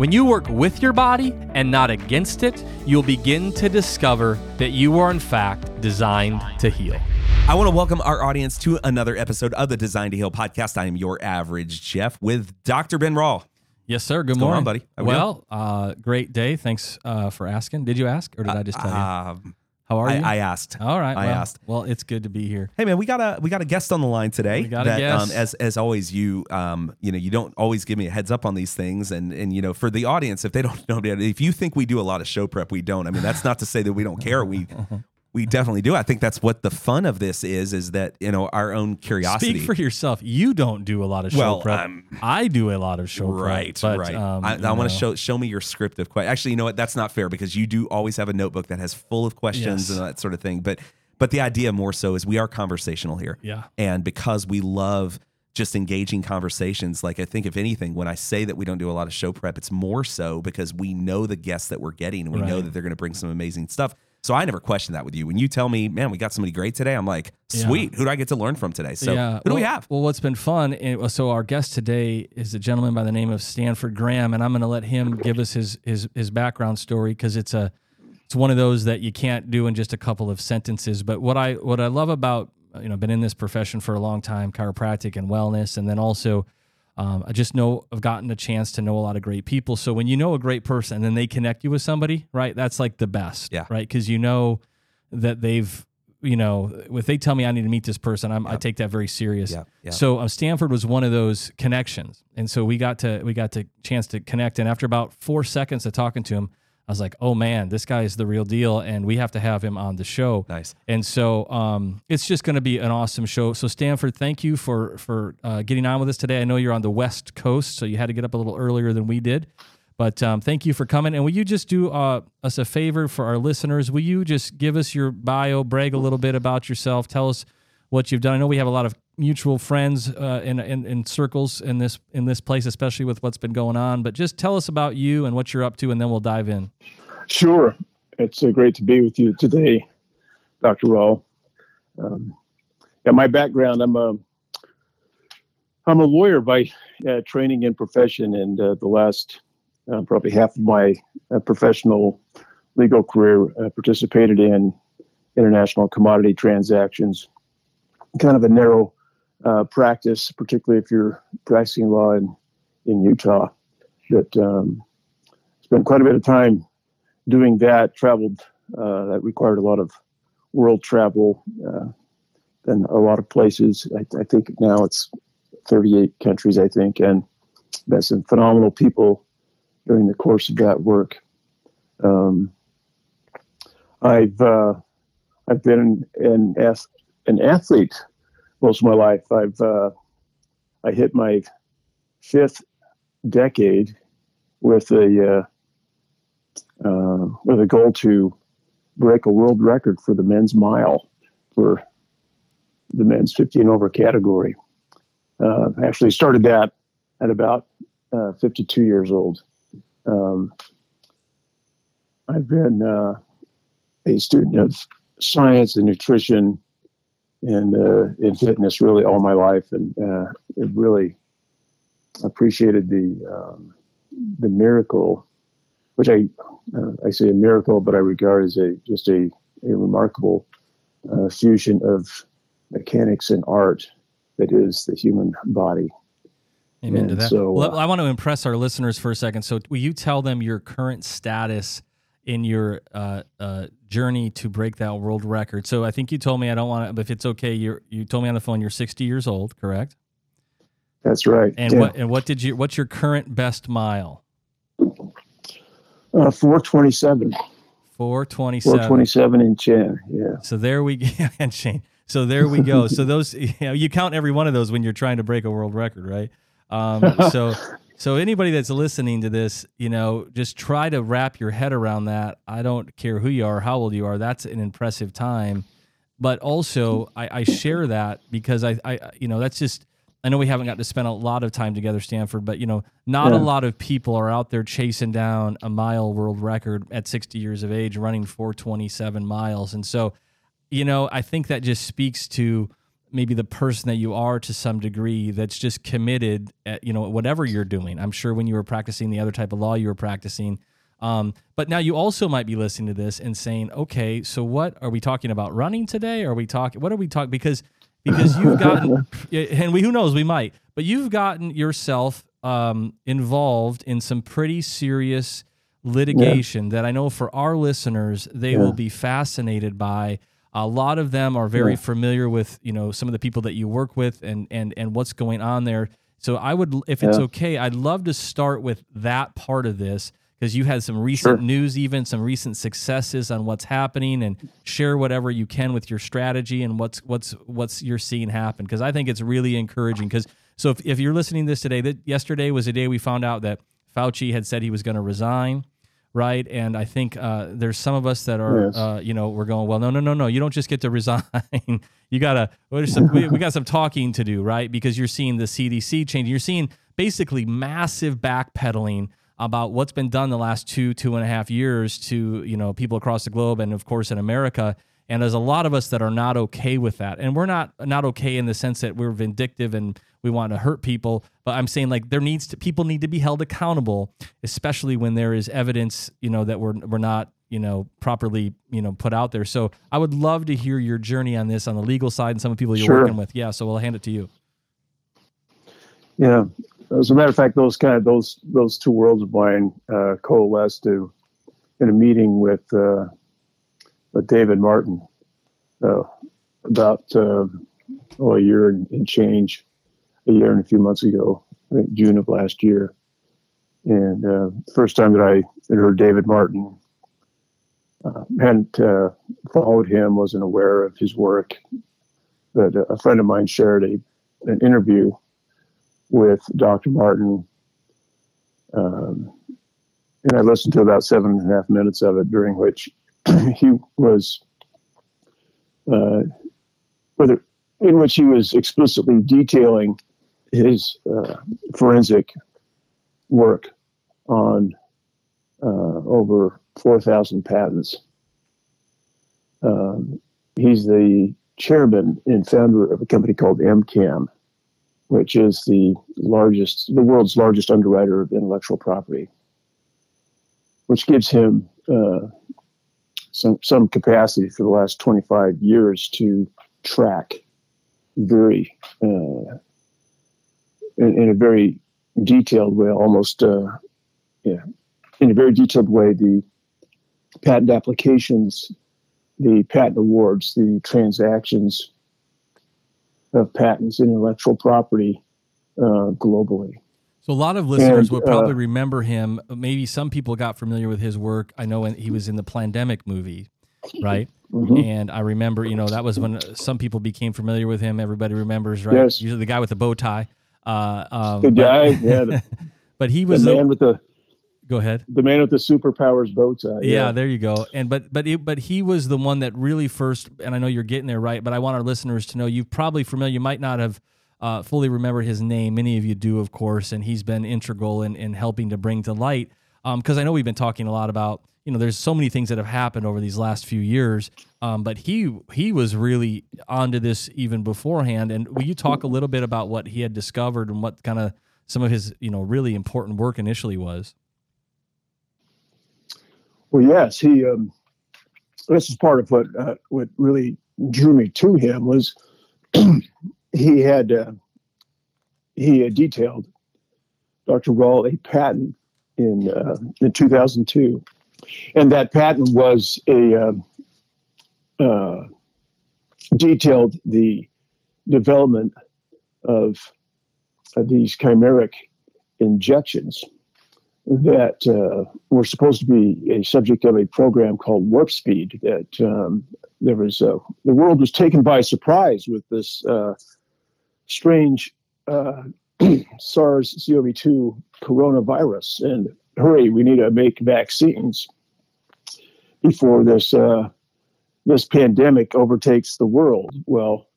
when you work with your body and not against it, you'll begin to discover that you are, in fact, designed to heal. I want to welcome our audience to another episode of the Design to Heal podcast. I am your average Jeff with Dr. Ben Rall. Yes, sir. Good What's going morning, on, buddy? How we well, uh, great day. Thanks uh, for asking. Did you ask, or did I just tell you? Um, How are I, you? I asked. All right. I well, asked. Well, it's good to be here. Hey man, we got a we got a guest on the line today. We got a that, Um, as as always, you um you know you don't always give me a heads up on these things, and and you know for the audience, if they don't know, if you think we do a lot of show prep, we don't. I mean, that's not to say that we don't care. We we definitely do. I think that's what the fun of this is, is that you know our own curiosity. Speak for yourself. You don't do a lot of show Well, prep. I'm- I do a lot of show Right, prep. but, right. um, I, I want to show show me your script of questions. Actually, you know what? That's not fair because you do always have a notebook that has full of questions Yes. and that sort of thing. But but the idea more so is we are conversational here. Yeah. And because we love just engaging conversations, like I think if anything, when I say that we don't do a lot of show prep, it's more so because we know the guests that we're getting and we know that they're going to bring some amazing stuff. So I never question that with you. When you tell me, man, we got somebody great today, I'm like, Yeah. sweet. Who do I get to learn from today? So yeah. who do we have? Well, what's been fun, eh, and so our guest today is a gentleman by the name of Stanford Graham, and I'm going to let him give us his his his background story because it's a it's one of those that you can't do in just a couple of sentences. But what I what I love about you know been in this profession for a long time, chiropractic and wellness, and then also. Um, I just know I've gotten a chance to know a lot of great people. So when you know a great person and then they connect you with somebody, right? That's like the best, Yeah. right? Because you know that they've, you know, if they tell me I need to meet this person, I'm, I take that very serious. Yeah, yeah. So um, Stanford was one of those connections, and so we got to we got to chance to connect. And after about four seconds of talking to him, I was like, "Oh man, this guy is the real deal, and we have to have him on the show." Nice. And so um, it's just going to be an awesome show. So Stanford, thank you for for uh, getting on with us today. I know you're on the West Coast, so you had to get up a little earlier than we did. But um, thank you for coming. And will you just do uh, us a favor for our listeners? Will you just give us your bio, brag a little bit about yourself, tell us what you've done? I know we have a lot of mutual friends uh, in, in in circles in this in this place, especially with what's been going on. But just tell us about you and what you're up to, and then we'll dive in. Sure. It's uh, great to be with you today, Dr. Rall. Um, yeah, my background, I'm a, I'm a lawyer by uh, training and profession, and uh, the last uh, probably half of my uh, professional legal career participated in international commodity transactions. Kind of a narrow uh, practice, particularly if you're practicing law in, in Utah. But um, spent quite a bit of time doing that, traveled, uh, that required a lot of world travel, uh, and a lot of places. I, I think now it's 38 countries, I think, and met some phenomenal people during the course of that work. Um, I've uh, I've been an ath- an athlete most of my life. I've uh, I hit my fifth decade with a uh, uh, with a goal to break a world record for the men's mile for the men's 50 and over category. Uh, I actually started that at about uh, 52 years old. Um, I've been uh, a student of science and nutrition and uh, in fitness really all my life, and uh, it really appreciated the um, the miracle which I uh, I say a miracle, but I regard as a just a, a remarkable uh, fusion of mechanics and art that is the human body. Amen to that. so, well, uh, I want to impress our listeners for a second. So, will you tell them your current status in your uh, uh, journey to break that world record? So, I think you told me I don't want to, but if it's okay, you you told me on the phone you're 60 years old, correct? That's right. And Yeah. what and what did you? What's your current best mile? Uh, 427. 427. 427 in Chan. Yeah. So there we go. and Shane. So there we go. So those you know you count every one of those when you're trying to break a world record, right? Um, so So anybody that's listening to this, you know, just try to wrap your head around that. I don't care who you are, how old you are. That's an impressive time. But also, I, I share that because I, I, you know, that's just. I know we haven't got to spend a lot of time together, Stanford, but you know, not Yeah. a lot of people are out there chasing down a mile world record at 60 years of age, running 427 miles. And so, you know, I think that just speaks to maybe the person that you are to some degree that's just committed at, you know, whatever you're doing. I'm sure when you were practicing the other type of law you were practicing. Um, but now you also might be listening to this and saying, okay, so what are we talking about running today? Are we talking, what are we talking? Because, because you've gotten, and we, who knows, we might, but you've gotten yourself um, involved in some pretty serious litigation that I know for our listeners, they Yeah. will be fascinated by. A lot of them are very Yeah. familiar with, you know, some of the people that you work with and and and what's going on there. So I would, if it's Yeah. okay, I'd love to start with that part of this because you had some recent Sure. news, even some recent successes on what's happening, and share whatever you can with your strategy and what's what's what's you're seeing happen. Because I think it's really encouraging. Because so if, if you're listening to this today, that yesterday was the day we found out that Fauci had said he was going to resign, right? And I think uh, there's some of us that are, Yes. uh, you know, we're going, well, no, no, no, no, you don't just get to resign. you gotta, some, we, we got some talking to do, right? Because you're seeing the CDC change. You're seeing basically massive backpedaling about what's been done the last two, two and a half years to, you know, people across the globe and of course in America. And there's a lot of us that are not okay with that. And we're not not okay in the sense that we're vindictive and we want to hurt people. But I'm saying like there needs to people need to be held accountable, especially when there is evidence, you know, that we're we're not, you know, properly, you know, put out there. So I would love to hear your journey on this on the legal side and some of the people you're Sure. working with. Yeah. So we'll hand it to you. Yeah. As a matter of fact, those kind of those those two worlds of mine uh, coalesced to in a meeting with uh, with David Martin uh, about uh, oh, a year and, and change, a year and a few months ago, I think June of last year. And uh, first time that I heard David Martin, uh, hadn't uh, followed him, wasn't aware of his work. But a friend of mine shared a an interview with Dr. Martin. Um, and I listened to about seven and a half minutes of it, during which he was, uh, whether in which he was explicitly detailing his uh, forensic work on uh, over 4,000 patents. Um, he's the chairman and founder of a company called MCAM, which is the largest, the world's largest underwriter of intellectual property, which gives him uh, some some capacity for the last 25 years to track very uh, in, in a very detailed way, almost uh, yeah, in a very detailed way, the patent applications, the patent awards, the transactions of patents and intellectual property uh, globally. So a lot of listeners And, would probably uh, remember him. Maybe some people got familiar with his work. I know when he was in the pandemic movie, right? Mhm. And I remember, you know, that was when some people became familiar with him. Everybody remembers, right? Yes. Usually the guy with the bow tie. Uh, um, The but- guy, yeah, the, but he was. the- man with the go ahead. the man with the superpowers bow tie. Yeah, there you go. And but but it, but he was the one that really first. And I know you're getting there, right? But I want our listeners to know you probably familiar. You might not have uh, fully remember his name. Many of you do, of course, and he's been integral in in helping to bring to light. Because I know we've been talking a lot about you know there's so many things that have happened over these last few years. Um, but he he was really onto this even beforehand. And will you talk a little bit about what he had discovered and what kind of some of his you know really important work initially was? Well, yes, he. Um, this is part of what uh, what really drew me to him was he had uh, he had detailed Dr. Rall a patent in uh, in 2002, and that patent was a um, uh, detailed the development of, of these chimeric injections that uh, were supposed to be a subject of a program called Warp Speed. That um, there was uh, the world was taken by surprise with this uh, strange uh, SARS-CoV-2 coronavirus, and hurry, we need to make vaccines before this uh, this pandemic overtakes the world. Well,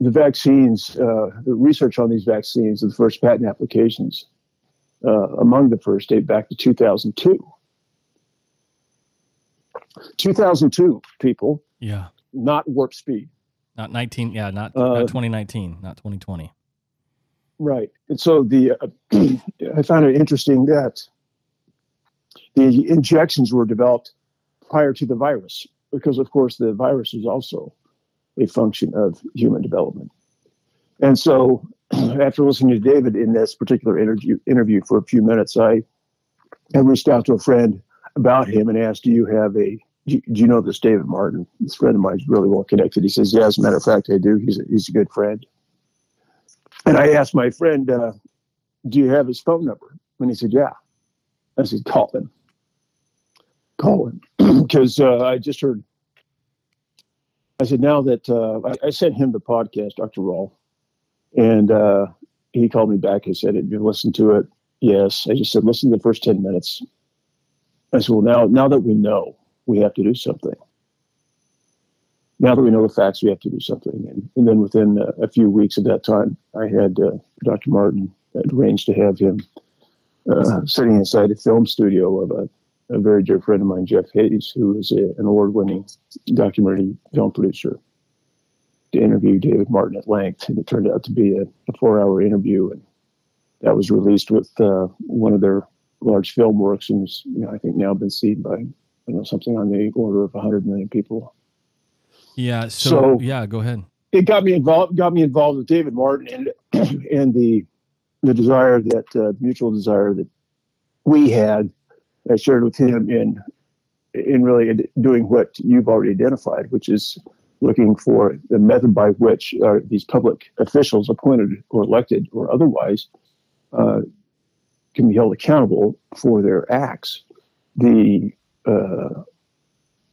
the vaccines, uh, the research on these vaccines, the first patent applications uh, among the first date back to 2002. 2002, people. Yeah. Not warp speed. Not 19. Yeah. Not, uh, not 2019. Not 2020. Right. And so the uh, I found it interesting that the injections were developed prior to the virus because, of course, the virus is also a function of human development. And so, after listening to David in this particular interview, interview for a few minutes, I, I reached out to a friend about him and asked, "Do you have a do you know this David Martin? This friend of mine is really well connected." He says, "Yeah, as a matter of fact, I do. He's a, he's a good friend." And I asked my friend, uh, "Do you have his phone number?" And he said, "Yeah." I said, "Call him." Call him because uh, I just heard I said, now that uh, I, I, sent him the podcast, Dr. Rall, and uh, he called me back. He said, Have you listened to it? Yes. I just said, Listen to the first 10 minutes. I said, Well, now, now that we know, we have to do something. Now that we know the facts, we have to do something. And, and then within a, few weeks of that time, I had uh, Dr. Martin arranged to have him uh, sitting inside a film studio of a a very dear friend of mine, Jeff Hays, who is a, an award-winning documentary film producer, to interview David Martin at length, and it turned out to be a, a four-hour interview, and that was released with uh, one of their large film works, and is, you know, I think now been seen by you know something on the order of 100 million people. Yeah. So, so yeah, go ahead. It got me involved. Got me involved with David Martin and and the the desire that uh, mutual desire that we had I shared with him in in really doing what you've already identified, which is looking for the method by which uh, these public officials, appointed or elected or otherwise, uh, can be held accountable for their acts. The uh,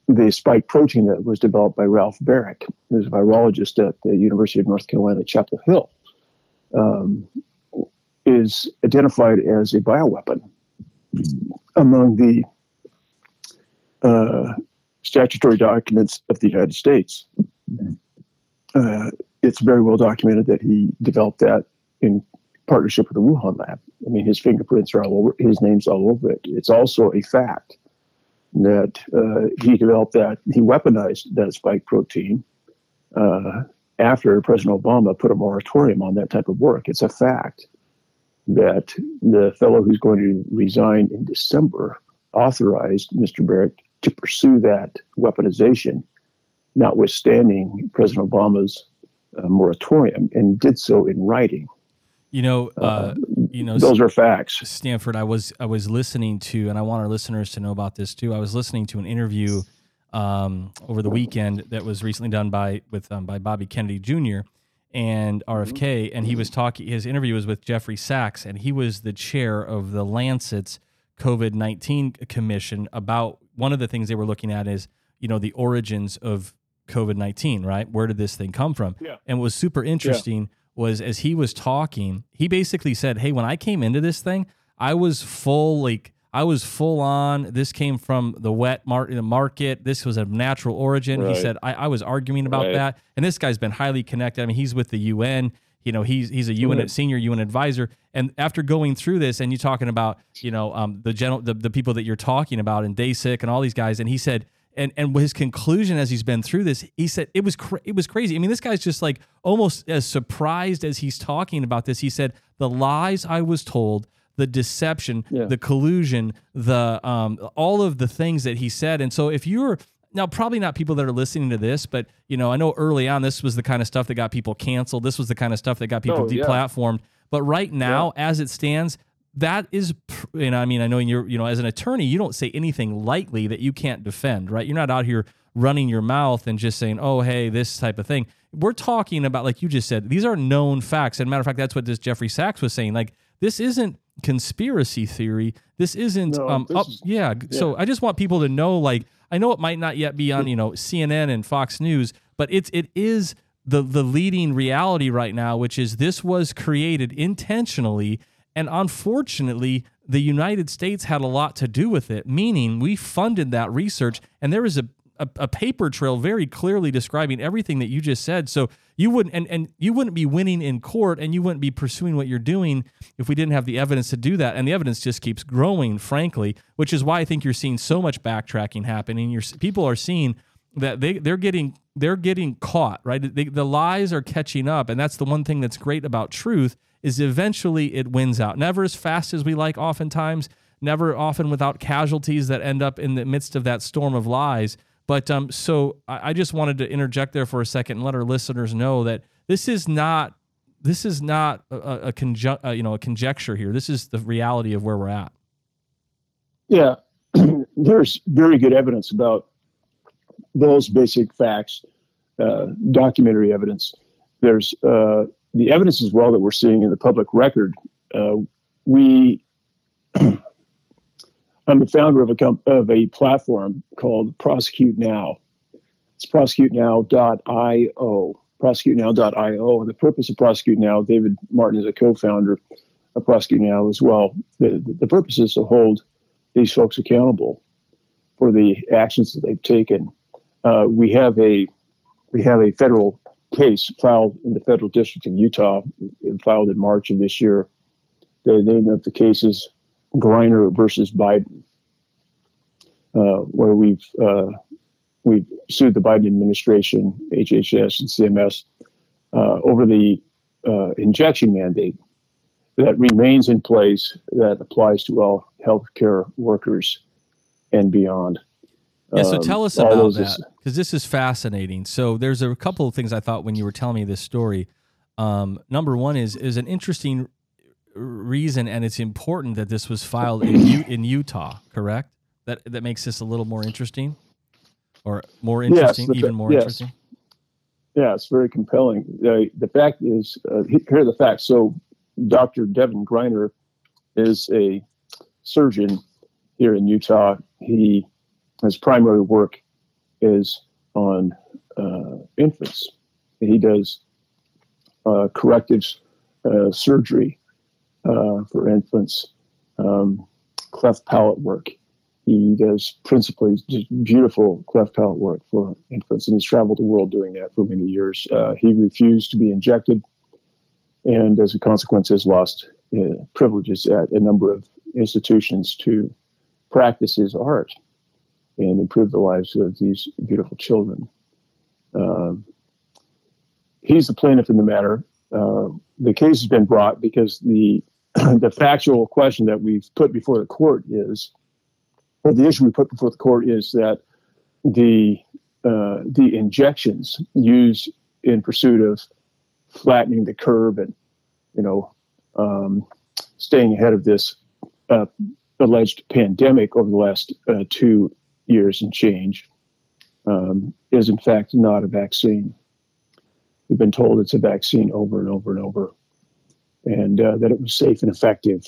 the spike protein that was developed by Ralph Baric, who's a virologist at the University of North Carolina, Chapel Hill, um, is identified as a bioweapon among the uh, statutory documents of the United States. Uh, it's very well documented that he developed that in partnership with the Wuhan lab. I mean, his fingerprints are all over, his name's all over it. It's also a fact that uh, he developed that, he weaponized that spike protein uh, after President Obama put a moratorium on that type of work. It's a fact that the fellow who's going to resign in December authorized Mr. Baric to pursue that weaponization, notwithstanding President Obama's uh, moratorium, and did so in writing. You know, uh, uh, you know, those are facts. Stanford, I was I was listening to, and I want our listeners to know about this too. I was listening to an interview um, over the weekend that was recently done by with um, by Bobby Kennedy Jr and RFK, mm-hmm. and he was talking. His interview was with Jeffrey Sachs, and he was the chair of the Lancet's COVID nineteen commission. About one of the things they were looking at is you know the origins of COVID nineteen. Right, where did this thing come from? Yeah. And what was super interesting yeah. was as he was talking, he basically said, "Hey, when I came into this thing, I was full like." I was full on. This came from the wet mar- market. This was a natural origin. Right. He said I, I, was arguing about right. that, and this guy's been highly connected. I mean, he's with the UN. You know, he's he's a UN mm-hmm. senior UN advisor. And after going through this, and you talking about you know um, the general the, the people that you're talking about and Daszak and all these guys, and he said. And, and his conclusion as he's been through this, he said it was cra- it was crazy. I mean, this guy's just like almost as surprised as he's talking about this. He said the lies I was told, the deception, yeah. the collusion, the um, all of the things that he said. And so if you're now probably not people that are listening to this, but you know, I know early on this was the kind of stuff that got people canceled. This was the kind of stuff that got people oh, deplatformed. Yeah. But right now, yeah. as it stands, that is, and I mean, I know you're, you know, as an attorney, you don't say anything lightly that you can't defend, right? You're not out here running your mouth and just saying, oh, hey, this type of thing. We're talking about, like you just said, these are known facts. And matter of fact, that's what this Jeffrey Sachs was saying. Like, this isn't conspiracy theory. This isn't no, um this up, is, yeah. yeah. So I just want people to know like I know it might not yet be on, you know, CNN and Fox News, but it's it is the the leading reality right now, which is this was created intentionally, and unfortunately, the United States had a lot to do with it. Meaning, we funded that research, and there is a a, a paper trail very clearly describing everything that you just said. So you wouldn't and, and you wouldn't be winning in court and you wouldn't be pursuing what you're doing if we didn't have the evidence to do that. And the evidence just keeps growing, frankly, which is why I think you're seeing so much backtracking happening. Your people are seeing that they they're getting they're getting caught right they, the lies are catching up and that's the one thing that's great about truth is eventually it wins out never as fast as we like oftentimes never often without casualties that end up in the midst of that storm of lies but um, so I, I just wanted to interject there for a second and let our listeners know that this is not this is not a, a, conju- uh, you know a conjecture here. This is the reality of where we're at. Yeah, there's very good evidence about those basic facts, uh, documentary evidence. There's uh, the evidence as well that we're seeing in the public record. Uh, we I'm the founder of a comp- of a platform called Prosecute Now. It's prosecutenow.io. Prosecutenow.io. The purpose of Prosecute Now, David Martin is a co-founder of Prosecute Now as well. The, the purpose is to hold these folks accountable for the actions that they've taken. Uh, we have a we have a federal case filed in the federal district of Utah, filed in March of this year. The name of the case is Griner versus Biden, uh, where we've uh, we've sued the Biden administration, HHS, and CMS uh, over the uh, injection mandate that remains in place that applies to all healthcare workers and beyond. Yeah, so tell us um, about that because this is fascinating. So there's a couple of things I thought when you were telling me this story. Um, number one is is an interesting reason, and it's important that this was filed in U- in Utah. Correct? That that makes this a little more interesting, or more interesting, yes, even more yes. interesting. Yeah, it's very compelling. The the fact is, uh, here are the facts. So, Dr. Devin Griner is a surgeon here in Utah. He his primary work is on uh, infants. He does uh, corrective uh, surgery uh, for infants, um, cleft palate work. He does principally just beautiful cleft palate work for infants, and he's traveled the world doing that for many years. Uh, he refused to be injected, and as a consequence, has lost uh, privileges at a number of institutions to practice his art and improve the lives of these beautiful children. Um, he's the plaintiff in the matter. Uh, the case has been brought because the the factual question that we've put before the court is, or the issue we put before the court is that the uh, the injections used in pursuit of flattening the curve and you know um, staying ahead of this uh, alleged pandemic over the last uh, two years and change um, is in fact not a vaccine. We've been told it's a vaccine over and over and over and uh, that it was safe and effective.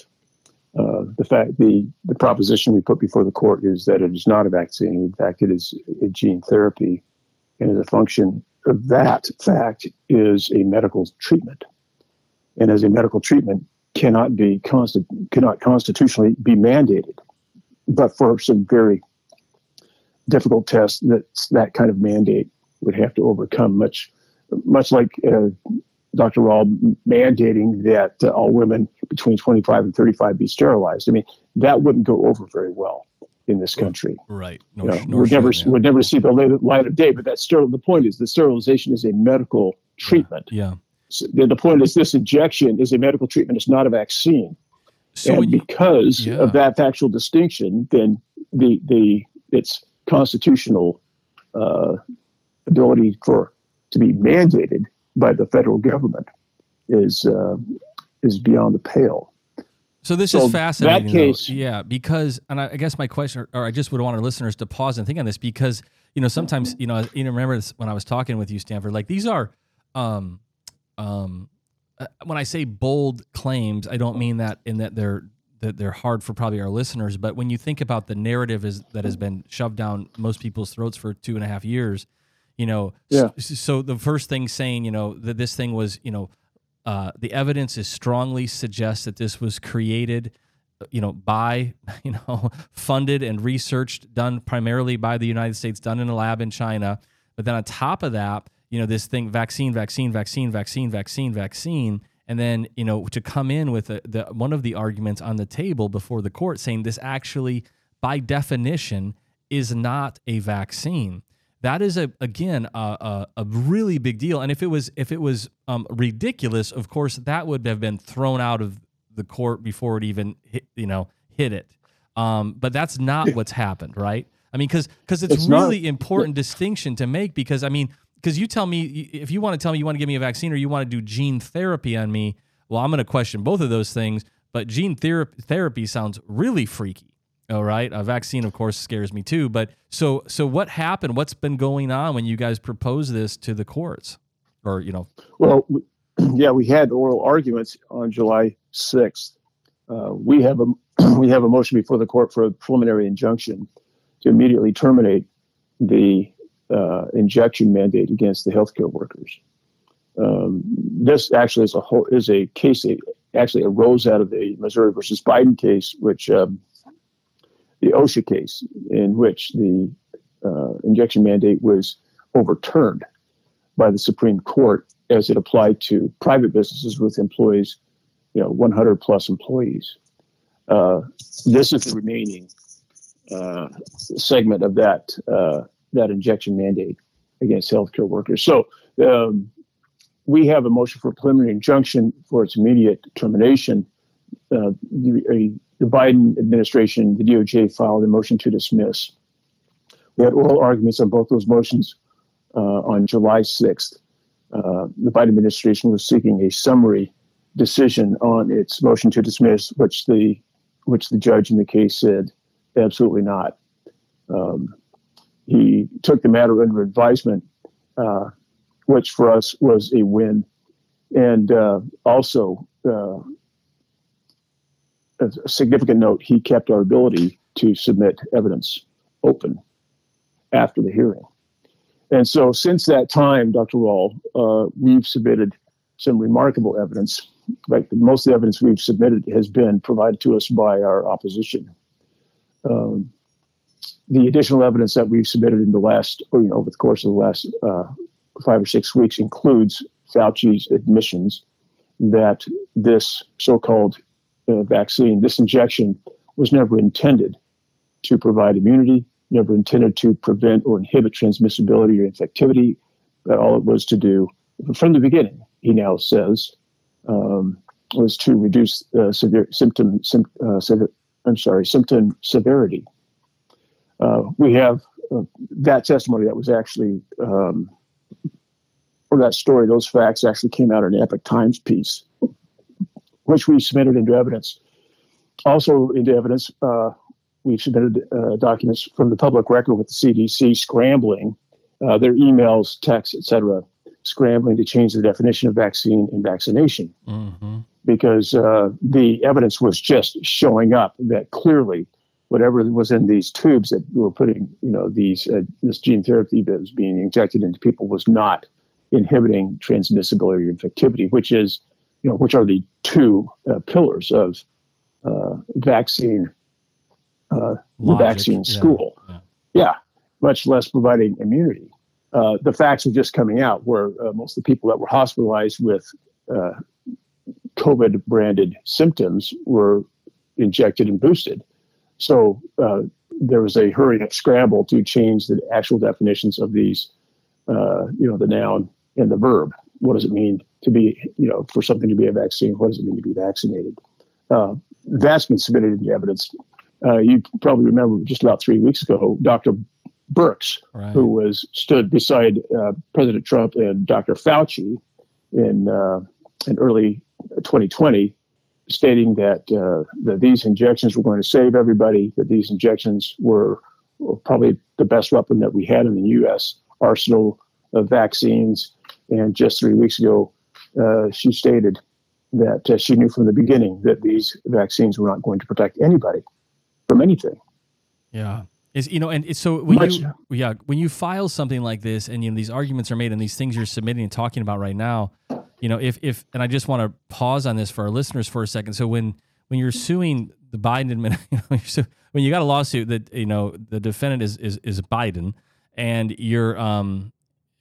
Uh, the fact, the the proposition we put before the court is that it is not a vaccine. In fact, it is a gene therapy, and as a function of that fact, is a medical treatment, and as a medical treatment cannot be consti- cannot constitutionally be mandated, but for some very difficult tests that that kind of mandate would have to overcome much much like uh, Dr. Rall mandating that uh, all women between 25 and 35 be sterilized. I mean, that wouldn't go over very well in this country. Right. No, you know, we'd never yeah. would never see the light of day. But that's still the point is the sterilization is a medical treatment. Yeah. yeah. So the, the, point is this injection is a medical treatment. It's not a vaccine. So and because yeah. of that factual distinction, then the the its constitutional uh, ability for to be mandated by the federal government is uh, is beyond the pale. So this so is fascinating. That case, though. yeah, because and I, I, guess my question, or I just would want our listeners to pause and think on this because you know sometimes you know you know remember this when I was talking with you, Stanford. Like these are, um, um, uh, when I say bold claims, I don't mean that in that they're that they're hard for probably our listeners, but when you think about the narrative is that has been shoved down most people's throats for two and a half years, you know, Yeah. so the first thing saying, you know, that this thing was, you know, uh, the evidence is strongly suggests that this was created, uh, you know, by, you know, funded and researched, done primarily by the United States, done in a lab in China. But then on top of that, you know, this thing, vaccine, vaccine, vaccine, vaccine, vaccine, vaccine, and then you know to come in with a, the one of the arguments on the table before the court saying this actually, by definition, is not a vaccine that is a again a, a, a really big deal. And if it was if it was um, ridiculous of course that would have been thrown out of the court before it even hit, you know hit it. Um, but that's not what's happened right? I mean because because it's, It's not- really important distinction to make because i mean because you tell me if you want to tell me you want to give me a vaccine or you want to do gene therapy on me well i'm going to question both of those things but gene therapy therapy sounds really freaky all right. A vaccine, of course, scares me too. But so so what happened? What's been going on when you guys proposed this to the courts? Or, you know, Well, yeah, we had oral arguments on July 6th. Uh, we have a we have a motion before the court for a preliminary injunction to immediately terminate the uh, injection mandate against the healthcare workers. Um, this actually is a whole is a case that actually arose out of the Missouri versus Biden case, which um, the OSHA case, in which the uh, injection mandate was overturned by the Supreme Court as it applied to private businesses with employees, you know, 100 plus employees. Uh, this is the remaining uh, segment of that uh, that injection mandate against healthcare workers. So um, we have a motion for preliminary injunction for its immediate termination. Uh, a, the Biden administration, the DOJ, filed a motion to dismiss. We had oral arguments on both those motions uh, on July 6th. Uh, the Biden administration was seeking a summary decision on its motion to dismiss, which the which the judge in the case said absolutely not. Um, he took the matter under advisement, uh, which for us was a win, and uh, also uh, a significant note: he kept our ability to submit evidence open after the hearing. And so, since that time, Dr. Rall, uh, we've submitted some remarkable evidence. Like most of the evidence we've submitted has been provided to us by our opposition. Um, the additional evidence that we've submitted in the last, or, you know, over the course of the last uh, five or six weeks includes Fauci's admissions that this so-called uh, vaccine, this injection, was never intended to provide immunity never intended to prevent or inhibit transmissibility or infectivity. That all it was to do from the beginning, he now says, um, was to reduce uh, severe symptom. Sim, uh, sever, I'm sorry, symptom severity. Uh, we have uh, that testimony that was actually, um, or that story, those facts actually came out in an Epoch Times piece, which we submitted into evidence. Also into evidence, uh, we submitted uh, documents from the public record with the CDC scrambling uh, their emails, texts, etc., scrambling to change the definition of vaccine and vaccination mm-hmm. because uh, the evidence was just showing up that clearly whatever was in these tubes that were putting, you know, these uh, this gene therapy that was being injected into people was not inhibiting transmissibility or infectivity, which is, you know, which are the two uh, pillars of uh, vaccine uh, the vaccine yeah, school. yeah. Yeah. much less providing immunity. Uh, the facts are just coming out where uh, most of the people that were hospitalized with uh, COVID branded symptoms were injected and boosted. So uh, there was a hurry up scramble to change the actual definitions of these, uh, you know, the noun and the verb. What does it mean to be, you know, for something to be a vaccine? What does it mean to be vaccinated? Uh, that's been submitted into evidence. Uh, you probably remember just about three weeks ago, Dr. Birx, Right. who was stood beside uh, President Trump and Dr. Fauci in uh, in early 2020, stating that uh, that these injections were going to save everybody, that these injections were, were probably the best weapon that we had in the U.S. arsenal of vaccines. And just three weeks ago, she stated that uh, she knew from the beginning that these vaccines were not going to protect anybody from anything. Yeah. Is you know, and so when Much- you yeah when you file something like this, and you know these arguments are made, and these things you're submitting and talking about right now, you know, if if and I just want to pause on this for our listeners for a second. So when when you're suing the Biden administration, when you got a lawsuit that you know the defendant is is is Biden, and you're um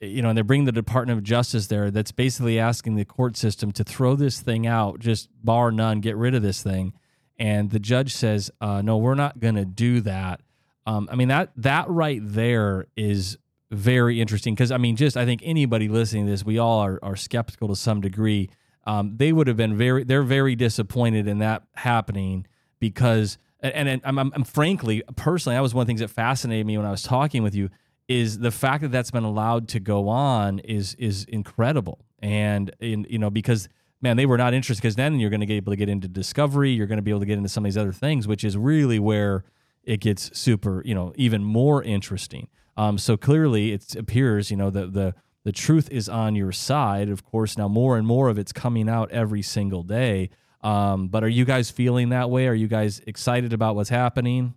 you know, and they're bringing the Department of Justice there. That's basically asking the court system to throw this thing out, just bar none, get rid of this thing. And the judge says, uh, "No, we're not going to do that." Um, I mean that that right there is very interesting because I mean, just I think anybody listening to this, we all are, are skeptical to some degree. Um, they would have been very, they're very disappointed in that happening because, and, and I'm, I'm frankly, personally, that was one of the things that fascinated me when I was talking with you is the fact that that's been allowed to go on is is incredible. And in you know because man they were not interested because then you're going to be able to get into discovery you're going to be able to get into some of these other things which is really where it gets super you know even more interesting. Um, so clearly it appears you know the the the truth is on your side. Of course now more and more of it's coming out every single day. Um, but are you guys feeling that way? Are you guys excited about what's happening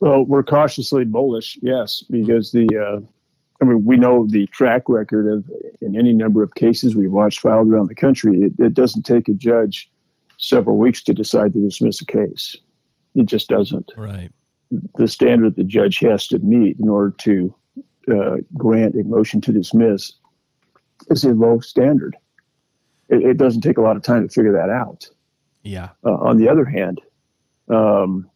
Well, we're cautiously bullish, yes, because the, uh, I mean, we know the track record of in any number of cases we've watched filed around the country. It, it doesn't take a judge several weeks to decide to dismiss a case. It just doesn't. right The standard the judge has to meet in order to uh, grant a motion to dismiss is a low standard. It, it doesn't take a lot of time to figure that out. yeah Uh, on the other hand, um,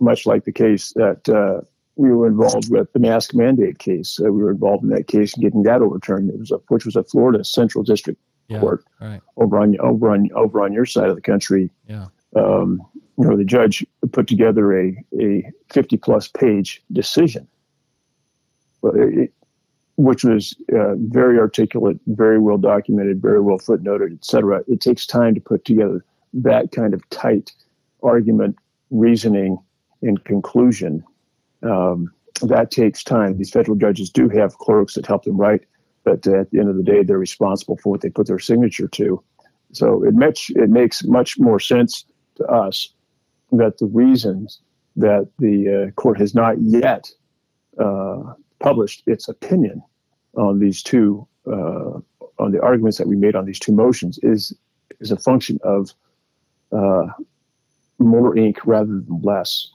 much like the case that uh, we were involved with, the mask mandate case, uh, we were involved in that case and getting that overturned. It was a, which was a Florida Central District yeah Court right over on over on over on your side of the country. yeah Um, you know, the judge put together a a fifty plus page decision, it, which was uh, very articulate, very well documented, very well footnoted, et cetera. It takes time to put together that kind of tight argument, reasoning, and conclusion. Um, that takes time. These federal judges do have clerks that help them write, but at the end of the day, they're responsible for what they put their signature to. So it makes it makes much more sense to us that the reasons that the uh, court has not yet uh, published its opinion on these two uh, on the arguments that we made on these two motions is is a function of uh, more ink rather than less.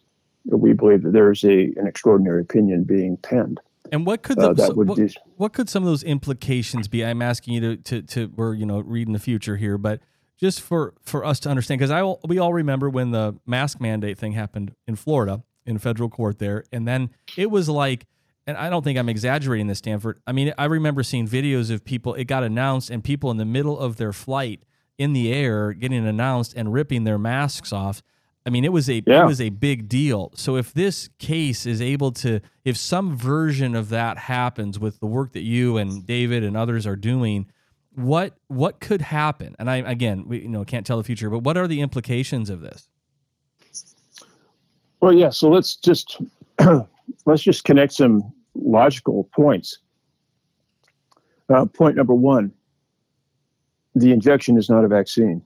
We believe that there is a an extraordinary opinion being penned. And what could the, Uh, that would what, be- what could some of those implications be? I'm asking you to to, to we're you know reading the future here, but just for for us to understand, because I will- we all remember when the mask mandate thing happened in Florida in federal court there, and then it was like, and I don't think I'm exaggerating this, Stanford. I mean, I remember seeing videos of people. It got announced, and people in the middle of their flight in the air getting announced and ripping their masks off. I mean, it was a Yeah. it was a big deal. So if this case is able to, if some version of that happens with the work that you and David and others are doing, what what could happen? And I again, we you know can't tell the future, but what are the implications of this? Well, yeah. So let's just let's just connect some logical points. Uh, point number one: the injection is not a vaccine,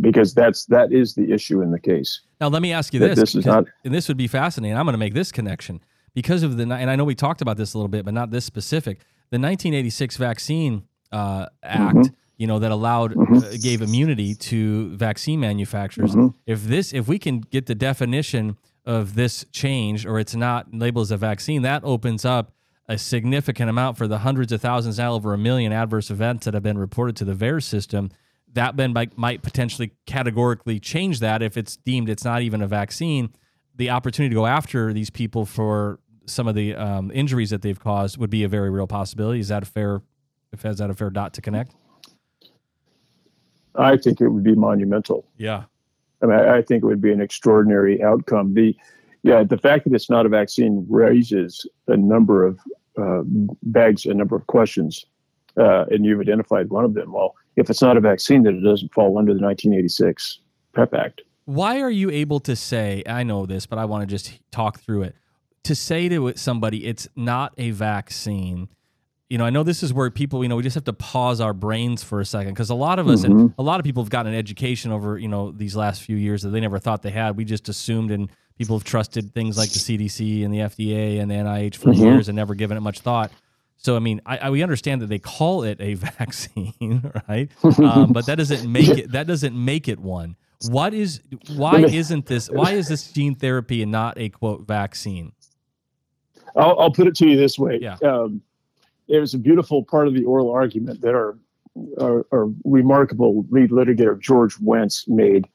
because that's that is the issue in the case. Now, let me ask you this, this is not- and this would be fascinating. I'm going to make this connection because of the, and I know we talked about this a little bit, but not this specific. The 1986 Vaccine uh, Act, Mm-hmm. you know, that allowed, uh, gave immunity to vaccine manufacturers. Mm-hmm. If this, if we can get the definition of this change, or it's not labeled as a vaccine, that opens up a significant amount for the hundreds of thousands, now over a million adverse events that have been reported to the VAERS system that then might, might potentially categorically change that if it's deemed it's not even a vaccine. The opportunity to go after these people for some of the um, injuries that they've caused would be a very real possibility. Is that a fair? If is that a fair dot to connect? I think it would be monumental. Yeah. I mean, I, I think it would be an extraordinary outcome. The yeah, the fact that it's not a vaccine raises a number of uh, begs a number of questions, uh, and you've identified one of them. Well, if it's not a vaccine, that it doesn't fall under the 1986 PrEP Act. Why are you able to say? I know this, but I want to just talk through it. To say to somebody, it's not a vaccine. You know, I know this is where people, you know, we just have to pause our brains for a second because a lot of us and a lot of people have gotten an education over, you know, these last few years that they never thought they had. We just assumed and People have trusted things like the CDC and the FDA and the NIH for Mhm. years and never given it much thought. So, I mean, I, I, we understand that they call it a vaccine, right? Um, but that doesn't make it. That doesn't make it one. What is? Why isn't this? Why is this gene therapy and not a quote vaccine? I'll, I'll put it to you this way. Yeah. Um, there's a beautiful part of the oral argument that our, our, our remarkable lead litigator George Wentz made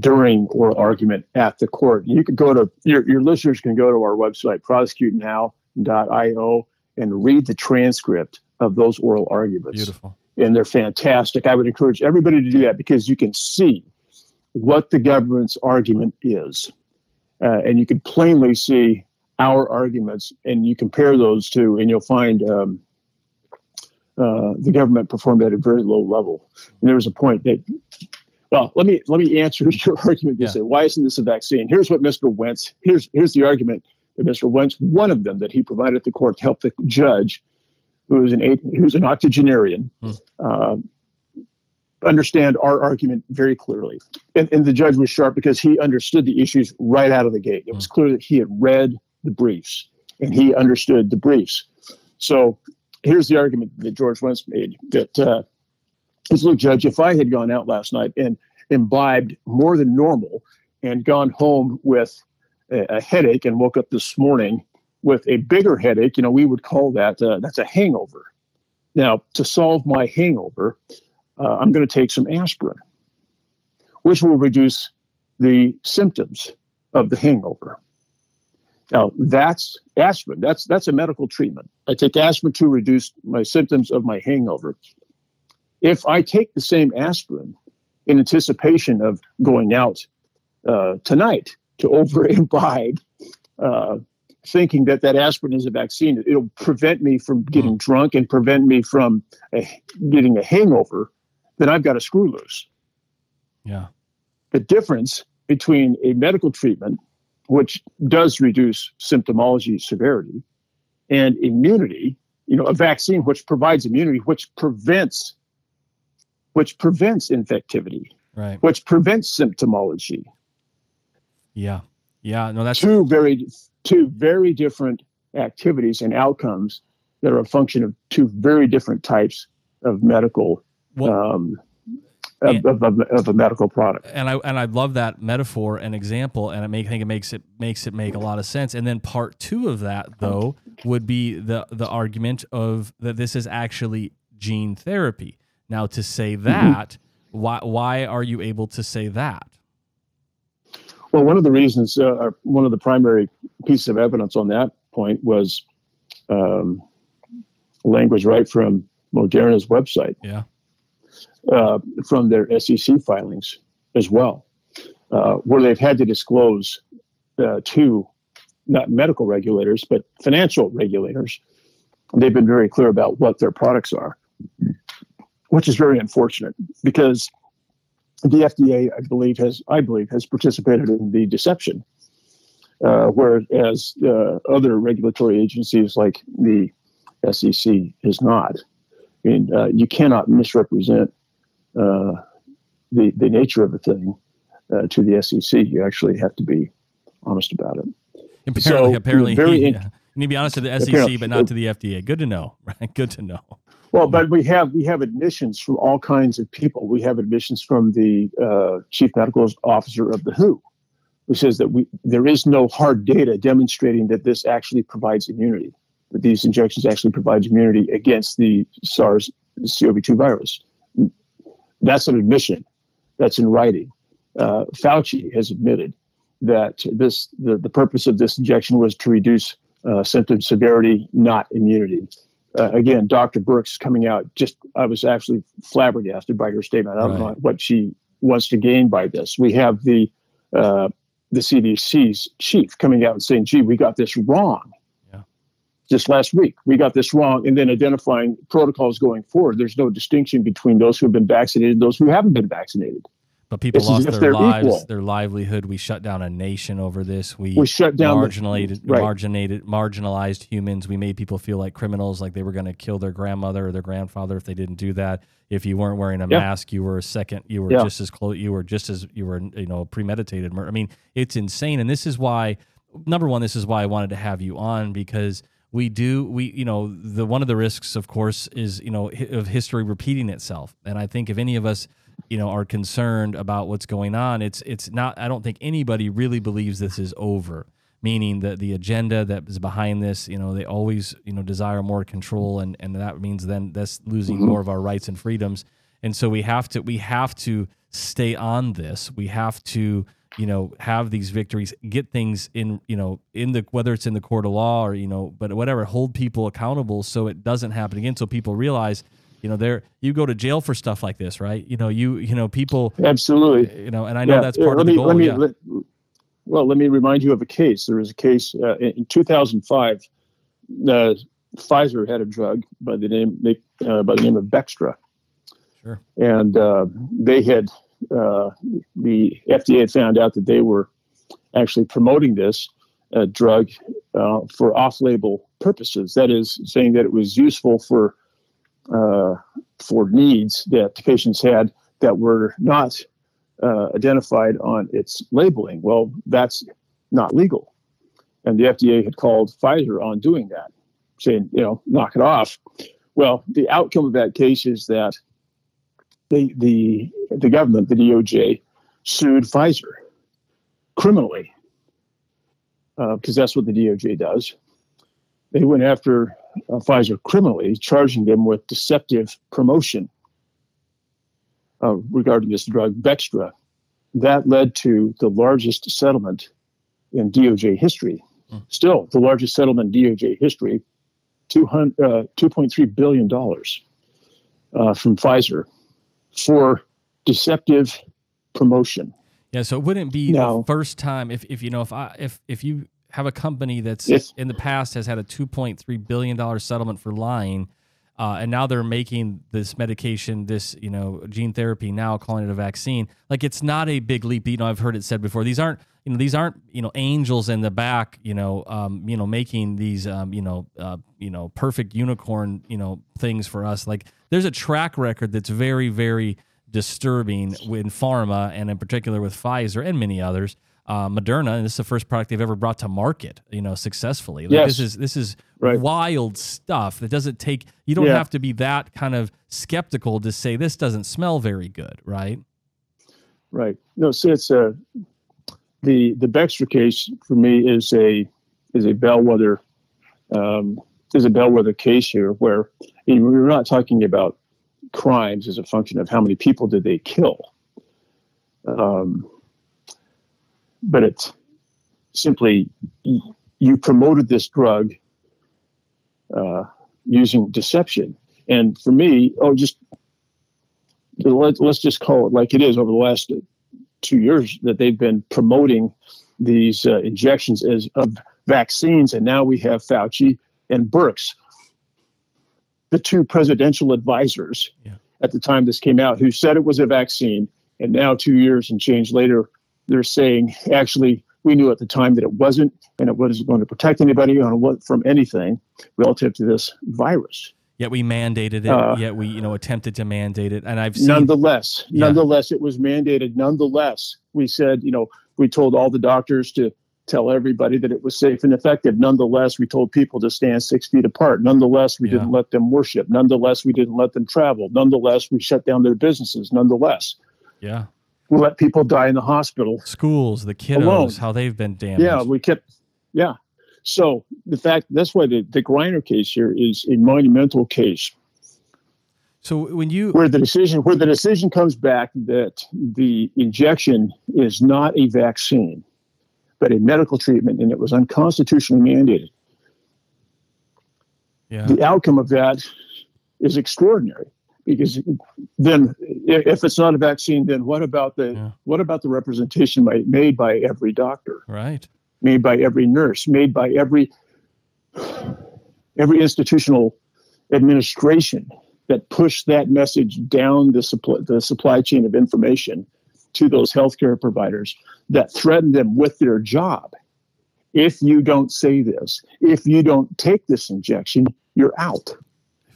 during oral argument at the court. You could go to your, your listeners can go to our website prosecutenow.io and read the transcript of those oral arguments Beautiful. and they're fantastic. I would encourage everybody to do that because you can see what the government's argument is, uh, and you can plainly see our arguments, and you compare those two, and you'll find um, uh, the government performed at a very low level. And there was a point that. Well, let me let me answer your argument. You Yeah. say, why isn't this a vaccine? Here's what Mr. Wentz. Here's here's the argument that Mr. Wentz, one of them that he provided the court to help the judge, who is an eight, who's an octogenarian, uh, understand our argument very clearly. And, and the judge was sharp because he understood the issues right out of the gate. It was clear that he had read the briefs and he understood the briefs. So here's the argument that George Wentz made that, uh, look, Judge, if I had gone out last night and imbibed more than normal and gone home with a, headache and woke up this morning with a bigger headache, you know, we would call that uh, that's a hangover. Now, to solve my hangover, uh, I'm going to take some aspirin, which will reduce the symptoms of the hangover. Now, that's aspirin. That's that's a medical treatment. I take aspirin to reduce my symptoms of my hangover. If I take the same aspirin in anticipation of going out uh, tonight to over imbibe, uh, thinking that that aspirin is a vaccine, it'll prevent me from getting drunk and prevent me from uh, getting a hangover. Then I've got a screw loose Yeah. the difference between a medical treatment, which does reduce symptomology severity, and immunity, you know, a vaccine which provides immunity, which prevents, which prevents infectivity, Right. which prevents symptomology. Yeah. Yeah. No, that's Two very, two very different activities and outcomes that are a function of two very different types of medical, well, um, of, of, of, of a medical product. and I and I love that metaphor and example, and I make, think it makes it makes it make a lot of sense. And then part two of that, though, would be the the argument of that this is actually gene therapy. Now, to say that, why why are you able to say that? Well, one of the reasons, uh, or one of the primary pieces of evidence on that point was um, language right from Moderna's website, Yeah. uh, from their SEC filings as well, uh, where they've had to disclose uh, to not medical regulators, but financial regulators. They've been very clear about what their products are, which is very unfortunate because the FDA, I believe, has I believe has participated in the deception, uh, whereas uh, other regulatory agencies like the SEC is not. I mean, uh, you cannot misrepresent uh, the the nature of a thing uh, to the SEC. You actually have to be honest about it. Apparently, So, apparently, very he- in- yeah. you need to be honest to the SEC, but not to the FDA. Good to know, right? Good to know. Well, but we have we have admissions from all kinds of people. We have admissions from the uh, chief medical officer of the WHO, who says that we there is no hard data demonstrating that this actually provides immunity. That these injections actually provide immunity against the SARS-CoV-2 virus. That's an admission. That's in writing. Uh, Fauci has admitted that this the, the purpose of this injection was to reduce uh, symptom severity, not immunity uh, again, Dr. Birx coming out, just I was actually flabbergasted by her statement. I don't Right. know what she wants to gain by this. We have the uh, the CDC's chief coming out and saying, "Gee, we got this wrong." Yeah. Just last week, we got this wrong, and then identifying protocols going forward. There's no distinction between those who have been vaccinated and those who haven't been vaccinated. But people It's lost their lives, equal. their livelihood. We shut down a nation over this. We, We shut down the- marginalized, right. marginated, marginalized humans. We made people feel like criminals, like they were going to kill their grandmother or their grandfather if they didn't do that. If you weren't wearing a Yeah. mask, you were a second. You were Yeah. just as close. You were just as you were, you know, premeditated murder. I mean, it's insane. And this is why, number one, this is why I wanted to have you on because we do we you know the one of the risks of course is you know hi- of history repeating itself and i think if any of us you know are concerned about what's going on it's it's not i don't think anybody really believes this is over. Meaning that the agenda that is behind this you know they always you know desire more control and and that means then that's losing mm-hmm. more of our rights and freedoms. And so we have to we have to stay on this. We have to you know have these victories get things in you know in the whether it's in the court of law or you know but whatever hold people accountable so it doesn't happen again. So people realize you know there you go to jail for stuff like this right you know you you know people Absolutely. you know and i know Yeah, that's yeah, part let of the me, goal Let me, yeah. let, well, let me remind you of a case. There was a case uh, in in 2005. Uh, Pfizer had a drug by the name uh, by the name of Bextra, Sure. and uh, they had uh, the FDA found out that they were actually promoting this uh, drug uh, for off-label purposes. That is, saying that it was useful for uh, for needs that the patients had that were not uh, identified on its labeling. Well, that's not legal. And the FDA had called Pfizer on doing that, saying, you know, knock it off. Well, the outcome of that case is that the, the, the government, the DOJ, sued Pfizer criminally because that's what the DOJ does. They went after uh, Pfizer criminally, charging them with deceptive promotion uh, regarding this drug, Bextra. That led to the largest settlement in DOJ history. Still, the largest settlement in DOJ history, 200, uh, $2.3 billion uh, from Pfizer for deceptive promotion. Yeah, so it wouldn't be No. the first time if, if you know if I if if you have a company that's Yes. in the past has had a two point three billion dollar settlement for lying, uh, and now they're making this medication, this you know gene therapy, now calling it a vaccine. Like it's not a big leap. You know, I've heard it said before. These aren't you know these aren't you know angels in the back. You know, um, you know making these um, you know uh, you know perfect unicorn you know things for us. Like there's a track record that's very very disturbing in pharma and in particular with Pfizer and many others. Uh, Moderna, and this is the first product they've ever brought to market, you know, successfully. Like Yes. This is this is Right. wild stuff that doesn't take. You don't Yeah. have to be that kind of skeptical to say this doesn't smell very good, right? Right. No, so it's a the the Bextra case for me is a is a bellwether um, is a bellwether case here where we're not talking about crimes as a function of how many people did they kill, um, but it's simply you promoted this drug uh, using deception, and for me, oh, just let, let's just call it like it is over the last two years that they've been promoting these uh, injections as of vaccines, and now we have Fauci and Birx, the two presidential advisors Yeah. at the time this came out, who said it was a vaccine, and now two years and change later, they're saying actually we knew at the time that it wasn't, and it wasn't going to protect anybody on what from anything relative to this virus. Yet we mandated it. Uh, yet we you know attempted to mandate it, and I've seen nonetheless Yeah. nonetheless it was mandated nonetheless we said you know we told all the doctors to tell everybody that it was safe and effective nonetheless we told people to stand six feet apart nonetheless we Yeah. didn't let them worship nonetheless we didn't let them travel nonetheless we shut down their businesses nonetheless yeah let people die in the hospital schools, the kiddos, Alone. how they've been damaged. yeah we kept yeah. So the fact that's why the, the griner case here is a monumental case. So when you where the decision where the decision comes back that the injection is not a vaccine but a medical treatment and it was unconstitutionally mandated. Yeah. The outcome of that is extraordinary because then if it's not a vaccine then what about the Yeah. what about the representation by, made by every doctor right made by every nurse made by every every institutional administration that pushed that message down the supply the supply chain of information to those healthcare providers that threaten them with their job. If you don't say this, if you don't take this injection, you're out.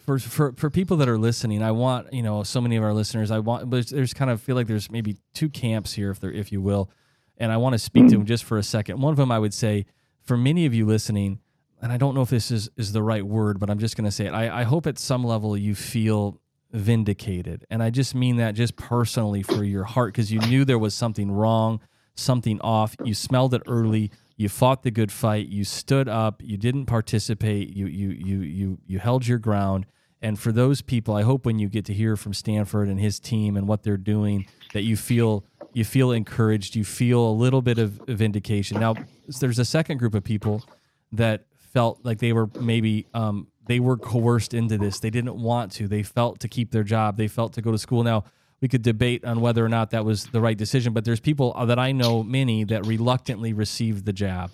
For, for, for people that are listening, I want you know so many of our listeners. I want, but there's kind of feel like there's maybe two camps here, if there, if you will, and I want to speak mm. to them just for a second. One of them, I would say, for many of you listening, and I don't know if this is is the right word, but I'm just going to say it. I, I hope at some level you feel vindicated. And I just mean that just personally for your heart because you knew there was something wrong, something off. You smelled it early. You fought the good fight. You stood up. You didn't participate. You you you you you held your ground. And for those people, I hope when you get to hear from Stanford and his team and what they're doing, that you feel you feel encouraged. You feel a little bit of vindication. Now, there's a second group of people that felt like they were maybe um, they were coerced into this. They didn't want to. They felt to keep their job. They felt to go to school. Now, we could debate on whether or not that was the right decision, but there's people that I know, many, that reluctantly received the jab.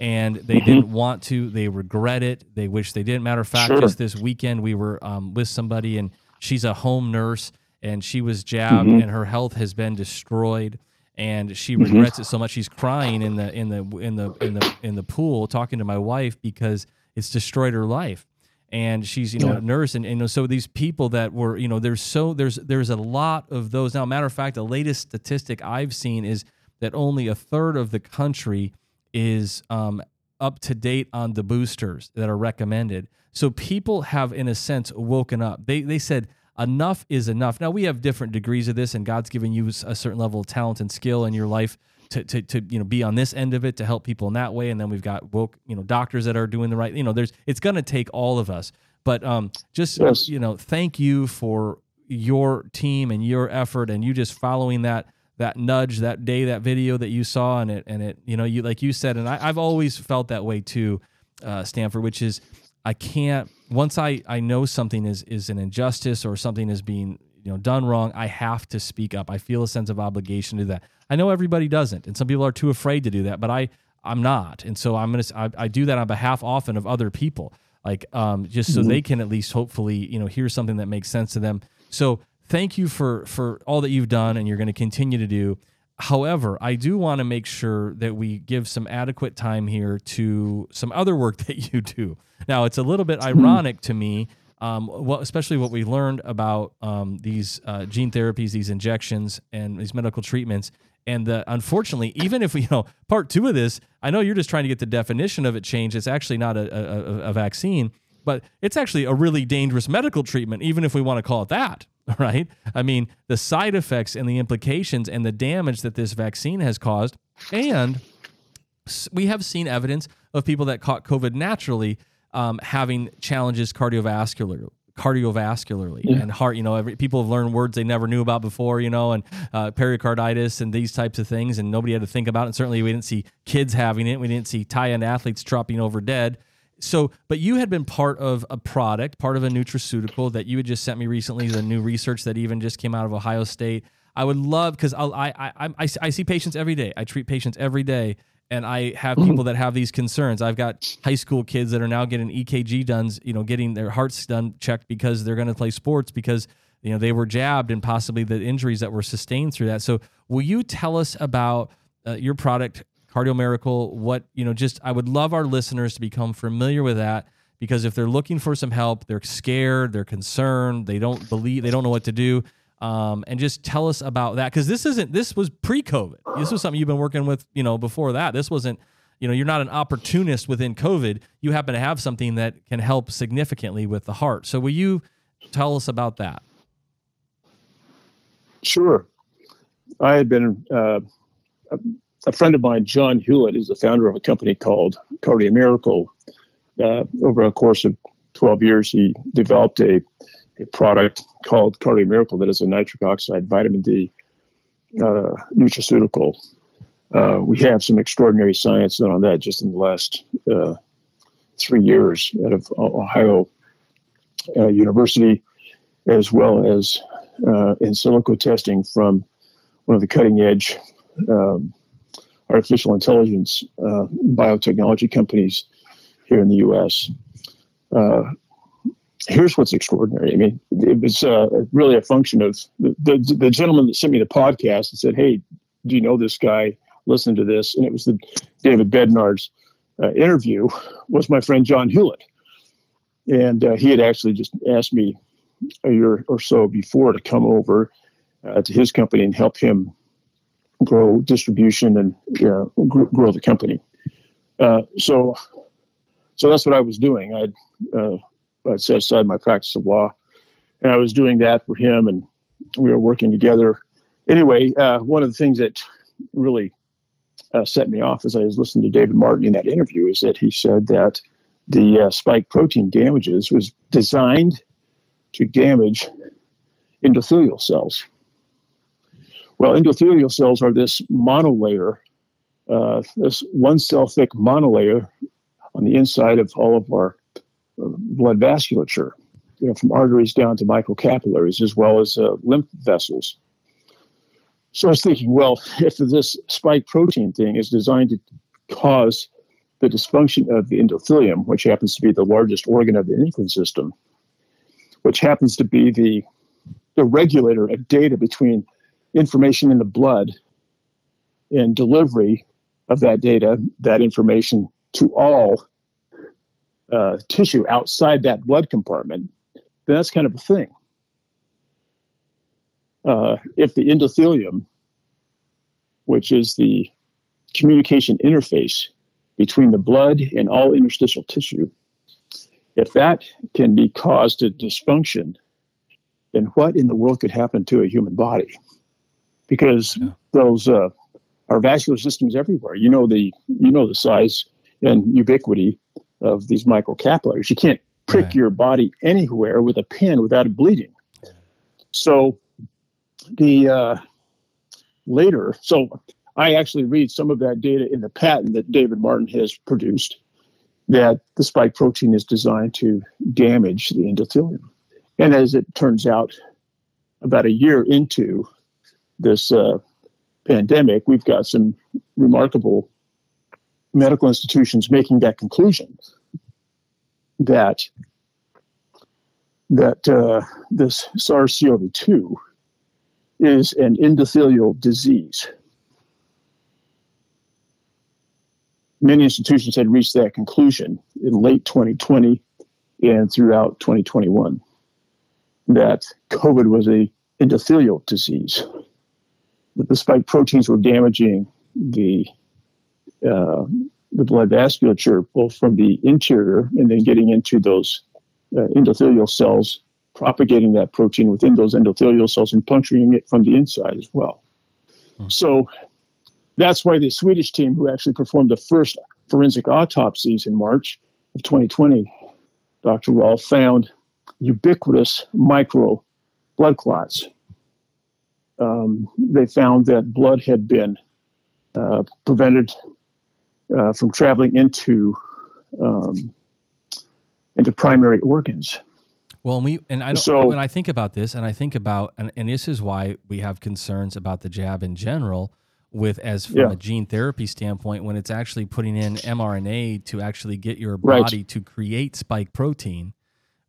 And they mm-hmm. didn't want to. They regret it. They wish they didn't. Matter of fact, sure. just this weekend, we were um, with somebody, and she's a home nurse, and she was jabbed, mm-hmm. and her health has been destroyed and she mm-hmm. regrets it so much she's crying in the in the in the in the in the pool talking to my wife because it's destroyed her life and she's you know yeah. a nurse and, and so these people that were you know there's so there's there's a lot of those. Now matter of fact the latest statistic i've seen is that only a third of the country is um, up to date on the boosters that are recommended. So people have in a sense woken up. They they said enough is enough. Now we have different degrees of this and god's given you a certain level of talent and skill in your life to, to, to you know be on this end of it to help people in that way and then we've got woke you know doctors that are doing the right you know there's it's going to take all of us but um just yes. you know thank you for your team and your effort and you just following that that nudge that day that video that you saw and it and it you know you like you said and I, have always felt that way too uh, stanford which is i can't once i i know something is is an injustice or something is being you know done wrong i have to speak up i feel a sense of obligation to that I know everybody doesn't, and some people are too afraid to do that, but I I'm not, and so I'm gonna I, I do that on behalf often of other people, like um, just so mm-hmm. they can at least hopefully you know hear something that makes sense to them. So thank you for for all that you've done and you're going to continue to do. However, I do want to make sure that we give some adequate time here to some other work that you do. Now, it's a little bit mm-hmm. ironic to me, um, well, especially what we learned about um, these uh, gene therapies, these injections, and these medical treatments and the, unfortunately, even if we, you know, part two of this, I know you're just trying to get the definition of it changed. It's actually not a, a, a vaccine, but it's actually a really dangerous medical treatment, even if we want to call it that, right? I mean, the side effects and the implications and the damage that this vaccine has caused. And we have seen evidence of people that caught COVID naturally um, having challenges cardiovascular cardiovascularly yeah. and heart. You know, every, people have learned words they never knew about before. You know, and uh, pericarditis and these types of things, and nobody had to think about it. And certainly, we didn't see kids having it. We didn't see tie-in athletes dropping over dead. So, but you had been part of a product, part of a nutraceutical that you had just sent me recently. The new research that even just came out of Ohio State. I would love because I I I I see patients every day. I treat patients every day, and I have people that have these concerns. I've got high school kids that are now getting EKG done, you know, getting their hearts done checked because they're going to play sports because you know they were jabbed and possibly the injuries that were sustained through that. So, will you tell us about uh, your product, Cardio Miracle? What you know, just I would love our listeners to become familiar with that because if they're looking for some help, they're scared, they're concerned, they don't believe, they don't know what to do um, and just tell us about that because this isn't this was pre-COVID. This was something you've been working with, you know, before that. This wasn't, you know, you're not an opportunist within COVID. You happen to have something that can help significantly with the heart. So will you tell us about that? Sure. I had been uh, a, friend of mine, John Hewlett, is the founder of a company called Cardio Miracle. Uh, over a course of 12 years, he developed a a product called Cardio Miracle that is a nitric oxide vitamin D uh, nutraceutical. Uh, we have some extraordinary science on that just in the last uh, three years out of Ohio uh, University, as well as uh, in silico testing from one of the cutting edge um, artificial intelligence uh, biotechnology companies here in the U.S here's what's extraordinary. I mean, it was uh, really a function of the, the, the gentleman that sent me the podcast and said, "Hey, do you know this guy? Listen to this." And it was the David Bednar's uh, interview. Was my friend John Hewlett, and uh, he had actually just asked me a year or so before to come over uh, to his company and help him grow distribution and grow, grow the company. Uh, so, so that's what I was doing. I'd, uh, I'd set aside my practice of law, and I was doing that for him, and we were working together. Anyway, uh, one of the things that really uh, set me off as I was listening to David Martin in that interview is that he said that the uh, spike protein damages was designed to damage endothelial cells. Well, endothelial cells are this monolayer, uh, this one cell thick monolayer on the inside of all of our uh, blood vasculature, you know, from arteries down to microcapillaries, as well as uh, lymph vessels. So I was thinking, well, if this spike protein thing is designed to cause the dysfunction of the endothelium, which happens to be the largest organ of the endocrine system, which happens to be the, the regulator of data between information in the blood and delivery of that data, that information to all uh, tissue outside that blood compartment, then that's kind of a thing. Uh, if the endothelium, which is the communication interface between the blood and all interstitial tissue, if that can be caused a dysfunction, then what in the world could happen to a human body? because yeah. those uh, are vascular systems everywhere. You know the you know the size and ubiquity of these microcapillaries. You can't prick right. your body anywhere with a pin without it bleeding. So the uh, later, so I actually read some of that data in the patent that David Martin has produced that the spike protein is designed to damage the endothelium. And as it turns out, about a year into this uh, pandemic, we've got some remarkable medical institutions making that conclusion that that uh, this SARS-CoV-2 is an endothelial disease. Many institutions had reached that conclusion in late 2020 and throughout 2021 that COVID was a endothelial disease that the spike proteins were damaging the uh, the blood vasculature, both from the interior and then getting into those uh, endothelial cells, propagating that protein within those endothelial cells and puncturing it from the inside as well. Hmm. So that's why the Swedish team, who actually performed the first forensic autopsies in March of 2020, Dr. Rall found ubiquitous micro blood clots um, they found that blood had been uh, prevented uh, from traveling into um, into primary organs. Well, and we and I so, when I think about this, and I think about and, and this is why we have concerns about the jab in general. With as from yeah. a gene therapy standpoint, when it's actually putting in mRNA to actually get your body right. to create spike protein,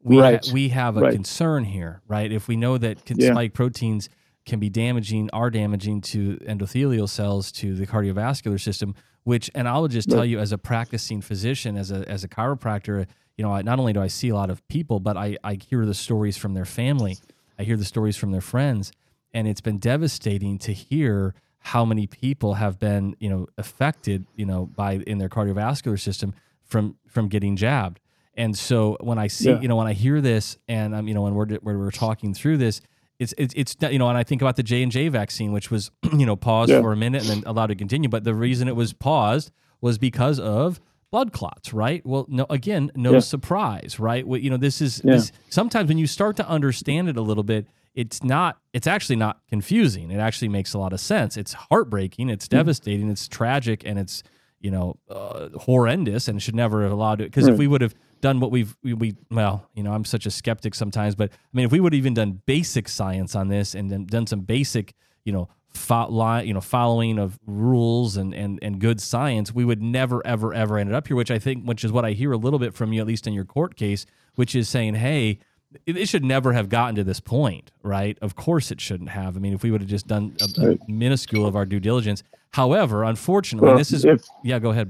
we right. ha- we have a right. concern here, right? If we know that yeah. spike proteins can be damaging, are damaging to endothelial cells, to the cardiovascular system. Which, and I will just tell you, as a practicing physician, as a as a chiropractor, you know, not only do I see a lot of people, but I I hear the stories from their family, I hear the stories from their friends, and it's been devastating to hear how many people have been you know affected you know by in their cardiovascular system from from getting jabbed. And so when i see yeah. you know when i hear this and i'm you know when we're, when we're talking through this it's, it's it's you know, and I think about the J and J vaccine, which was you know paused yeah. for a minute and then allowed to continue. But the reason it was paused was because of blood clots, right? Well, no, again, no yeah. surprise, right? Well, you know, this is yeah. this. Sometimes when you start to understand it a little bit, it's not. It's actually not confusing. It actually makes a lot of sense. It's heartbreaking. It's mm-hmm. devastating. It's tragic, and it's you know uh, horrendous, and should never have allowed it. Because right. if we would have done what we've we, we, well you know i'm such a skeptic sometimes but i mean if we would have even done basic science on this and then done some basic you know fo- you know following of rules and and and good science we would never ever ever ended up here which i think which is what i hear a little bit from you at least in your court case which is saying hey it, should never have gotten to this point, right? Of course, it shouldn't have. I mean, if we would have just done a, a Right. minuscule of our due diligence. However, unfortunately, Well, this is if yeah. Go ahead.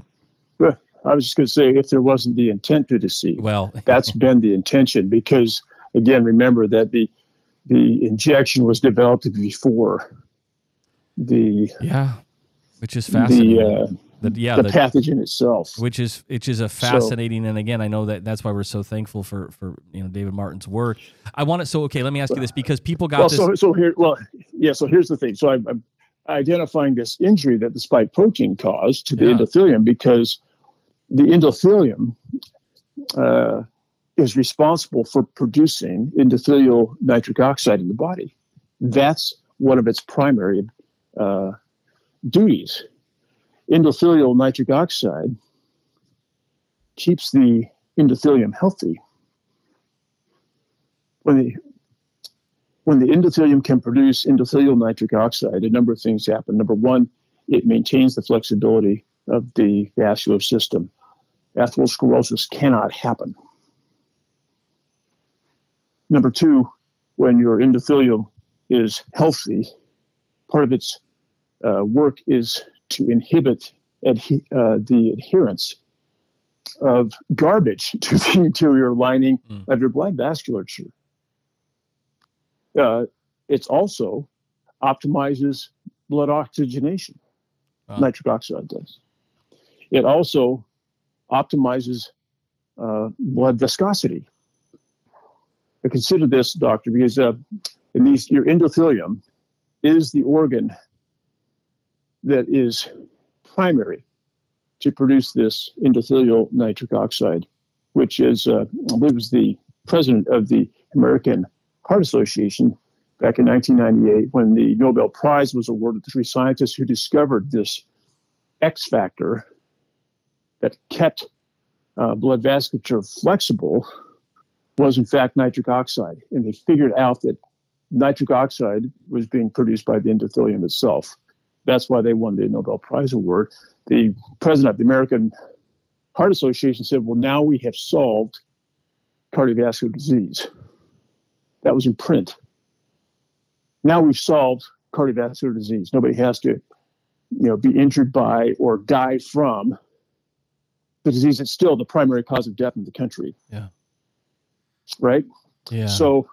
I was just going to say, if there wasn't the intent to deceive, Well, that's been the intention. Because again, remember that the the injection was developed before the yeah, which is fascinating. the uh, The- yeah, the the- pathogen itself. which is which is a fascinating and again I know that that's why we're so thankful for for you know David Martin's work. I want to so okay, let me ask you this because people got well, this so so here, well, yeah. So here's the thing. So I'm, I'm identifying this injury that the spike protein caused to the Yeah. endothelium because the endothelium uh, is responsible for producing endothelial nitric oxide in the body. That's one of its primary uh, duties. Endothelial nitric oxide keeps the endothelium healthy. When the when the endothelium can produce endothelial nitric oxide, a number of things happen. Number one, it maintains the flexibility of the vascular system. Atherosclerosis cannot happen. Number two, when your endothelium is healthy, part of its uh, work is to inhibit adhe- uh, the adherence of garbage to the interior lining Mm. of your blood vasculature uh, it's also optimizes blood oxygenation. Wow. Nitric oxide does. It also optimizes uh, blood viscosity. Consider this, doctor, because uh, in these, your endothelium is the organ that is primary to produce this endothelial nitric oxide, which is, uh, I believe, was the president of the American Heart Association back in 1998 when the Nobel Prize was awarded to three scientists who discovered this X factor that kept uh, blood vasculature flexible was in fact nitric oxide. And they figured out that nitric oxide was being produced by the endothelium itself. That's why they won the Nobel Prize award. The president of the American Heart Association said, Well, now we have solved cardiovascular disease. That was in print. Now we've solved cardiovascular disease. Nobody has to, you know, be injured by or die from the disease is still the primary cause of death in the country. Yeah. Right? yeah. So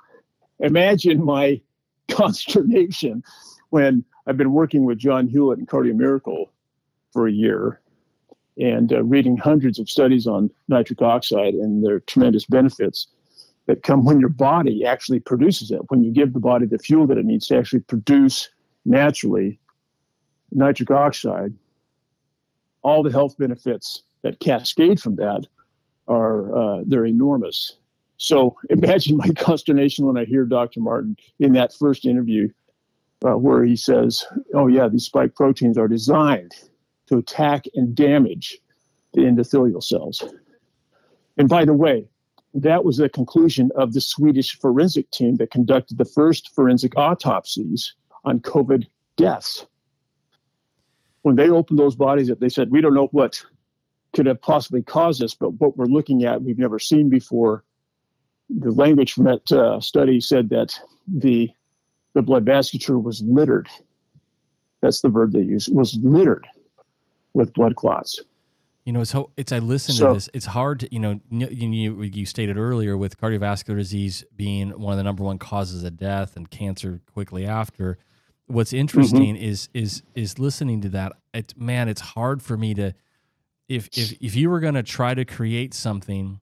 imagine my consternation when I've been working with John Hewlett and Cardio Miracle for a year and uh, reading hundreds of studies on nitric oxide and their tremendous benefits that come when your body actually produces it, when you give the body the fuel that it needs to actually produce naturally nitric oxide. All the health benefits that cascade from that are uh, they're enormous. So imagine my consternation when I hear Dr. Martin in that first interview, uh, where he says, "Oh yeah, these spike proteins are designed to attack and damage the endothelial cells." And by the way, that was the conclusion of the Swedish forensic team that conducted the first forensic autopsies on COVID deaths. When they opened those bodies up, they said, "We don't know what could have possibly caused this, but what we're looking at, we've never seen before." the language from that uh, study said that the the blood vasculature was littered. That's the verb they use. Was littered with blood clots. You know, it's ho- it's I listen So- to this. It's hard to you know you, you you stated earlier with cardiovascular disease being one of the number one causes of death and cancer quickly after. What's interesting is is is listening to that. It's man, it's hard for me to if if if you were going to try to create something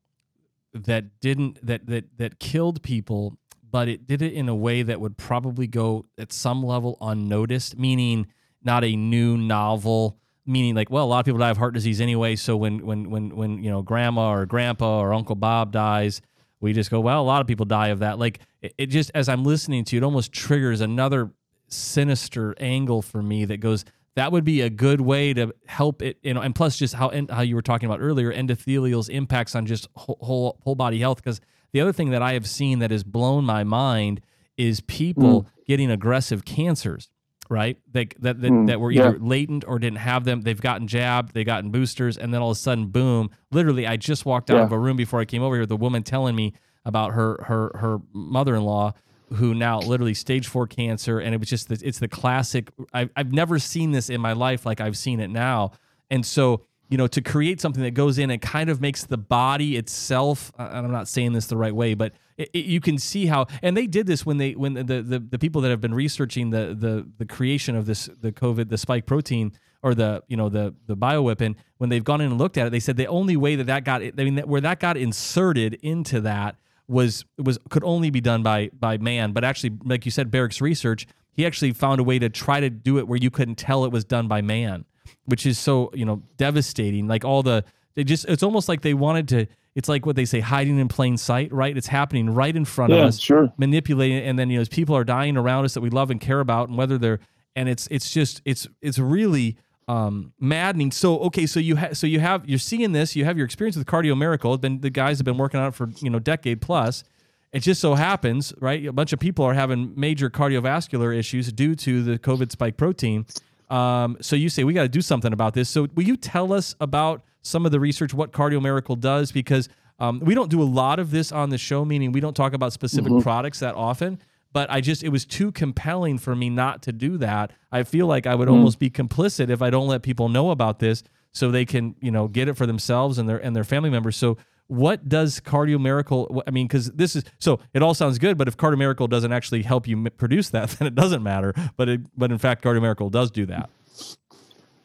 that didn't that that that killed people, but it did it in a way that would probably go at some level unnoticed, meaning not a new novel meaning like well a lot of people die of heart disease anyway so when when when when you know grandma or grandpa or uncle bob dies we just go well a lot of people die of that. Like it, it just as i'm listening to you, it almost triggers another sinister angle for me that goes that would be a good way to help it you know and plus just how how you were talking about earlier endothelial's impacts on just whole whole, whole body health because the other thing that i have seen that has blown my mind is people getting aggressive cancers right? That that that, Mm, that were yeah. either latent or didn't have them. They've gotten jabbed, they've gotten boosters, and then all of a sudden, boom! Literally, I just walked out Yeah. of a room before I came over here the woman telling me about her her her mother-in-law who now literally stage four cancer, and it was just the, it's the classic. I've I've never seen this in my life like I've seen it now, and so you know to create something that goes in and kind of makes the body itself. And I'm not saying this the right way, but it, it, you can see how and they did this when they when the, the the people that have been researching the the the creation of this the COVID the spike protein or the you know the the bioweapon when they've gone in and looked at it they said the only way that that got I mean that, where that got inserted into that was was could only be done by by man. But actually like you said Baric's research he actually found a way to try to do it where you couldn't tell it was done by man which is so you know devastating. Like all the they just it's almost like they wanted to it's like what they say hiding in plain sight right? It's happening right in front yeah, of us sure. manipulating and then you know as people are dying around us that we love and care about and whether they're and it's it's just it's it's really um, maddening. So okay, so you ha- so you have you're seeing this. You have your experience with Cardio Miracle. Been the guys have been working on it for you know decade plus. It just so happens, right? A bunch of people are having major cardiovascular issues due to the COVID spike protein. Um, so you say we got to do something about this. So will you tell us about some of the research, what Cardio Miracle does? Because um, we don't do a lot of this on the show, meaning we don't talk about specific mm-hmm. products that often but I just it was too compelling for me not to do that. I feel like I would mm. almost be complicit if I don't let people know about this so they can, you know, get it for themselves and their and their family members. So what does Cardio Miracle I mean cuz this is so it all sounds good, but if Cardio Miracle doesn't actually help you produce that, then it doesn't matter. But it, but in fact Cardio Miracle does do that.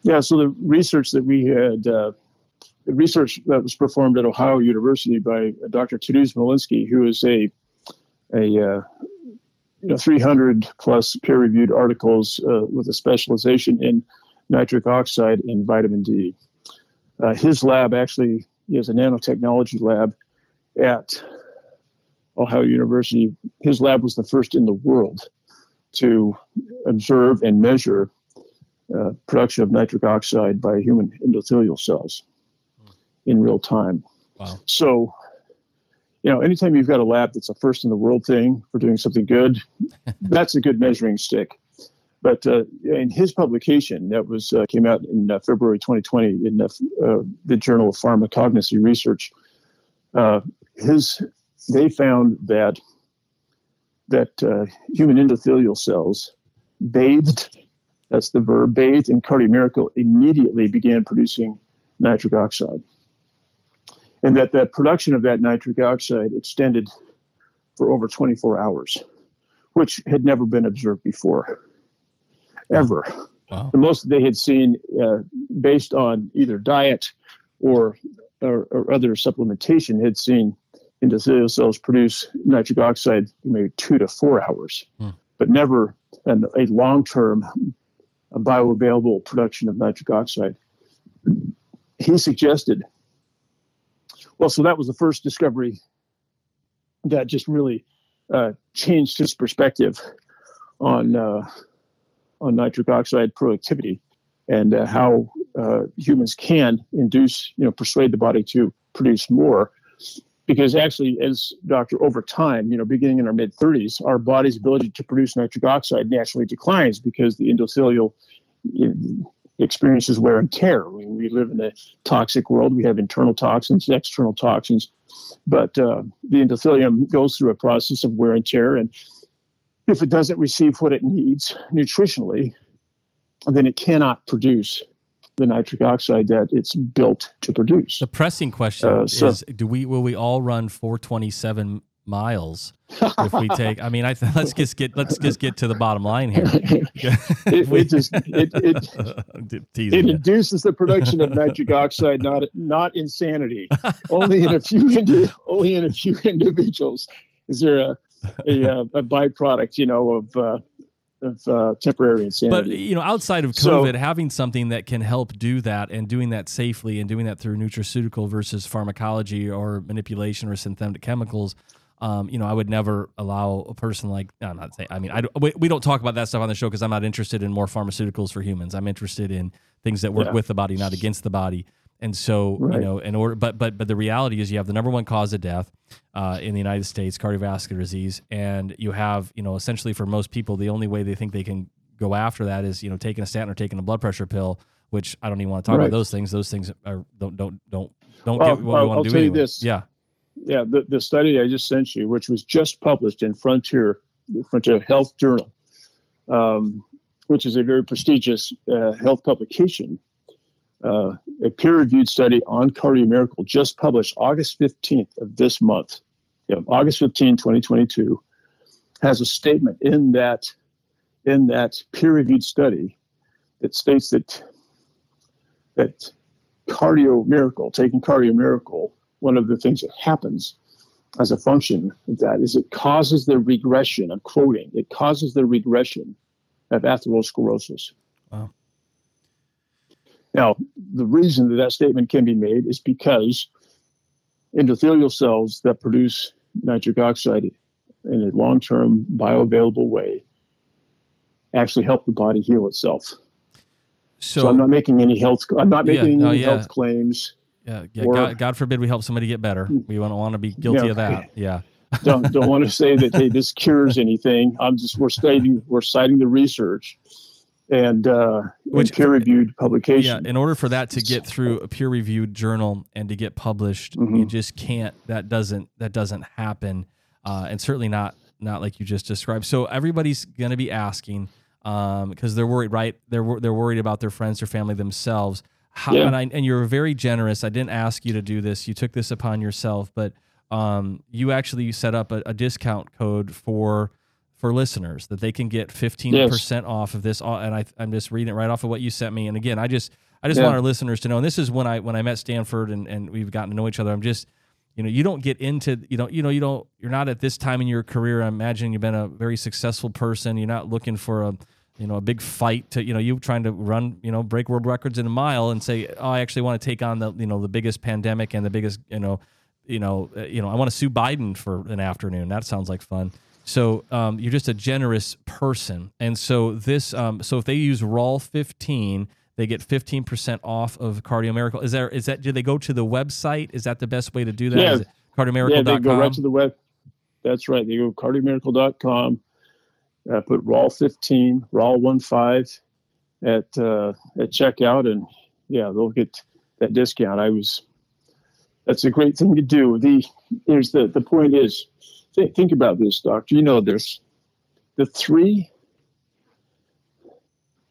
Yeah, so the research that we had uh, the research that was performed at Ohio University by Dr. Tadeusz Maliński, who is a a uh, you know 300 plus peer-reviewed articles uh, with a specialization in nitric oxide and vitamin D. Uh, his lab actually is a nanotechnology lab at Ohio University. His lab was the first in the world to observe and measure uh, production of nitric oxide by human endothelial cells in real time. Wow. So you know, anytime you've got a lab that's a first in the world thing for doing something good, that's a good measuring stick. But uh, in his publication that was uh, came out in uh, February 2020 in the, uh, the Journal of Pharmacognosy Research, uh, his they found that that uh, human endothelial cells bathed, that's the verb, bathed in cardiomiracle immediately began producing nitric oxide and that the production of that nitric oxide extended for over 24 hours, which had never been observed before, ever. Wow. The most they had seen, uh, based on either diet or, or, or other supplementation, had seen endothelial cells produce nitric oxide maybe two to four hours, hmm. but never an, a long-term bioavailable production of nitric oxide. He suggested well, so that was the first discovery that just really uh, changed his perspective on uh, on nitric oxide productivity and uh, how uh, humans can induce, you know, persuade the body to produce more. Because actually, as doctor, over time, you know, beginning in our mid 30s, our body's ability to produce nitric oxide naturally declines because the endothelial experiences wear and tear. We, we live in a toxic world. We have internal toxins, external toxins, but uh, the endothelium goes through a process of wear and tear. And if it doesn't receive what it needs nutritionally, then it cannot produce the nitric oxide that it's built to produce. The pressing question uh, so, is: Do we will we all run 427 miles if we take i mean i th- let's just get let's just get to the bottom line here. It, we, it just it it, it induces the production of nitric oxide not not insanity. Only in a few only in a few individuals. Is there a a, a byproduct you know of uh, of uh, temporary insanity. But you know, outside of COVID, so, having something that can help do that and doing that safely and doing that through nutraceutical versus pharmacology or manipulation or synthetic chemicals, um, you know, I would never allow a person like I'm not saying. I mean, I we, we don't talk about that stuff on the show because I'm not interested in more pharmaceuticals for humans. I'm interested in things that work yeah. with the body, not against the body. And so, right. you know, in order, but but but the reality is, you have the number one cause of death uh, in the United States, cardiovascular disease, and you have, you know, essentially for most people, the only way they think they can go after that is, you know, taking a statin or taking a blood pressure pill. Which I don't even want to talk right. about those things. Those things are don't don't don't don't well, get what we want to do. I'll tell anyway. you this. Yeah yeah, the, the study I just sent you, which was just published in Frontier, Frontier Health Journal, um, which is a very prestigious uh, health publication, uh, a peer-reviewed study on cardiomiracle, just published August 15th of this month, August 15, 2022, has a statement in that in that peer-reviewed study that states that that cardiomiracle, taking cardiomiracle, one of the things that happens as a function of that is it causes the regression. I'm quoting. It causes the regression of atherosclerosis. Wow. Now, the reason that that statement can be made is because endothelial cells that produce nitric oxide in a long-term bioavailable way actually help the body heal itself. So, So, I'm not making any health. I'm not Yeah, making no, any yeah. health claims. Yeah, yeah or- God, God forbid we help somebody get better. We don't want to be guilty Yeah. of that. Yeah. Don't don't want to say that hey this cures anything. I'm just we're citing we're citing the research and uh, Which- peer reviewed publication. Yeah, in order for that to get through a peer-reviewed journal and to get published, you Mhm. just can't. That doesn't. That doesn't happen, uh, and certainly not not like you just described. So everybody's going to be asking because they're worried, right? They're they're worried about their friends, their family, themselves. How, Yeah. and, I, and you're very generous. I didn't ask you to do this. You took this upon yourself, but um, you actually set up a, a discount code for for listeners that they can get 15% off of this Uh, and I, i'm just reading it right off of what you sent me and again i just i just Yeah. want our listeners to know and this is when i when i met stanford and, and we've gotten to know each other i'm just you know you don't get into you know you know you don't you're not at this time in your career i'm imagining you've been a very successful person you're not looking for a you know a big fight to you know you trying to run you know break world records in a mile and say oh i actually want to take on the you know the biggest pandemic and the biggest you know you know uh, you know i want to sue biden for an afternoon that sounds like fun so um, you're just a generous person and so this um, so if they use rall 15 they get 15% off of cardio miracle is there is that do they go to the website is that the best way to do that? Yeah. Is it yeah, they go right to the web. That's right. They go cardiomiracle.com, uh, put rall 15, rall 15 at uh, at checkout, and yeah, they'll get that discount. I was. That's a great thing to do. The here's the the point is, th- think about this, doctor. You know, there's the three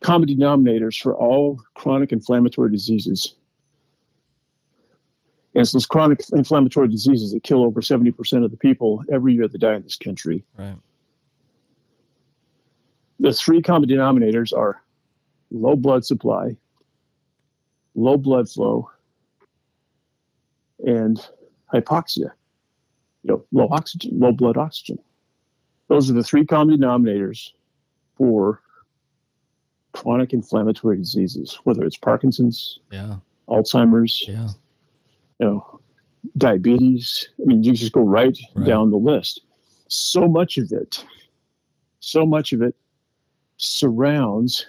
common denominators for all chronic inflammatory diseases. And it's those chronic inflammatory diseases that kill over 70% of the people every year that die in this country. right The three common denominators are low blood supply, low blood flow, and hypoxia. You know, low oxygen, low blood oxygen. Those are the three common denominators for chronic inflammatory diseases, whether it's Parkinson's, yeah Alzheimer's, yeah you know, diabetes. I mean, you just go right, Right. down the list. So much of it, so much of it surrounds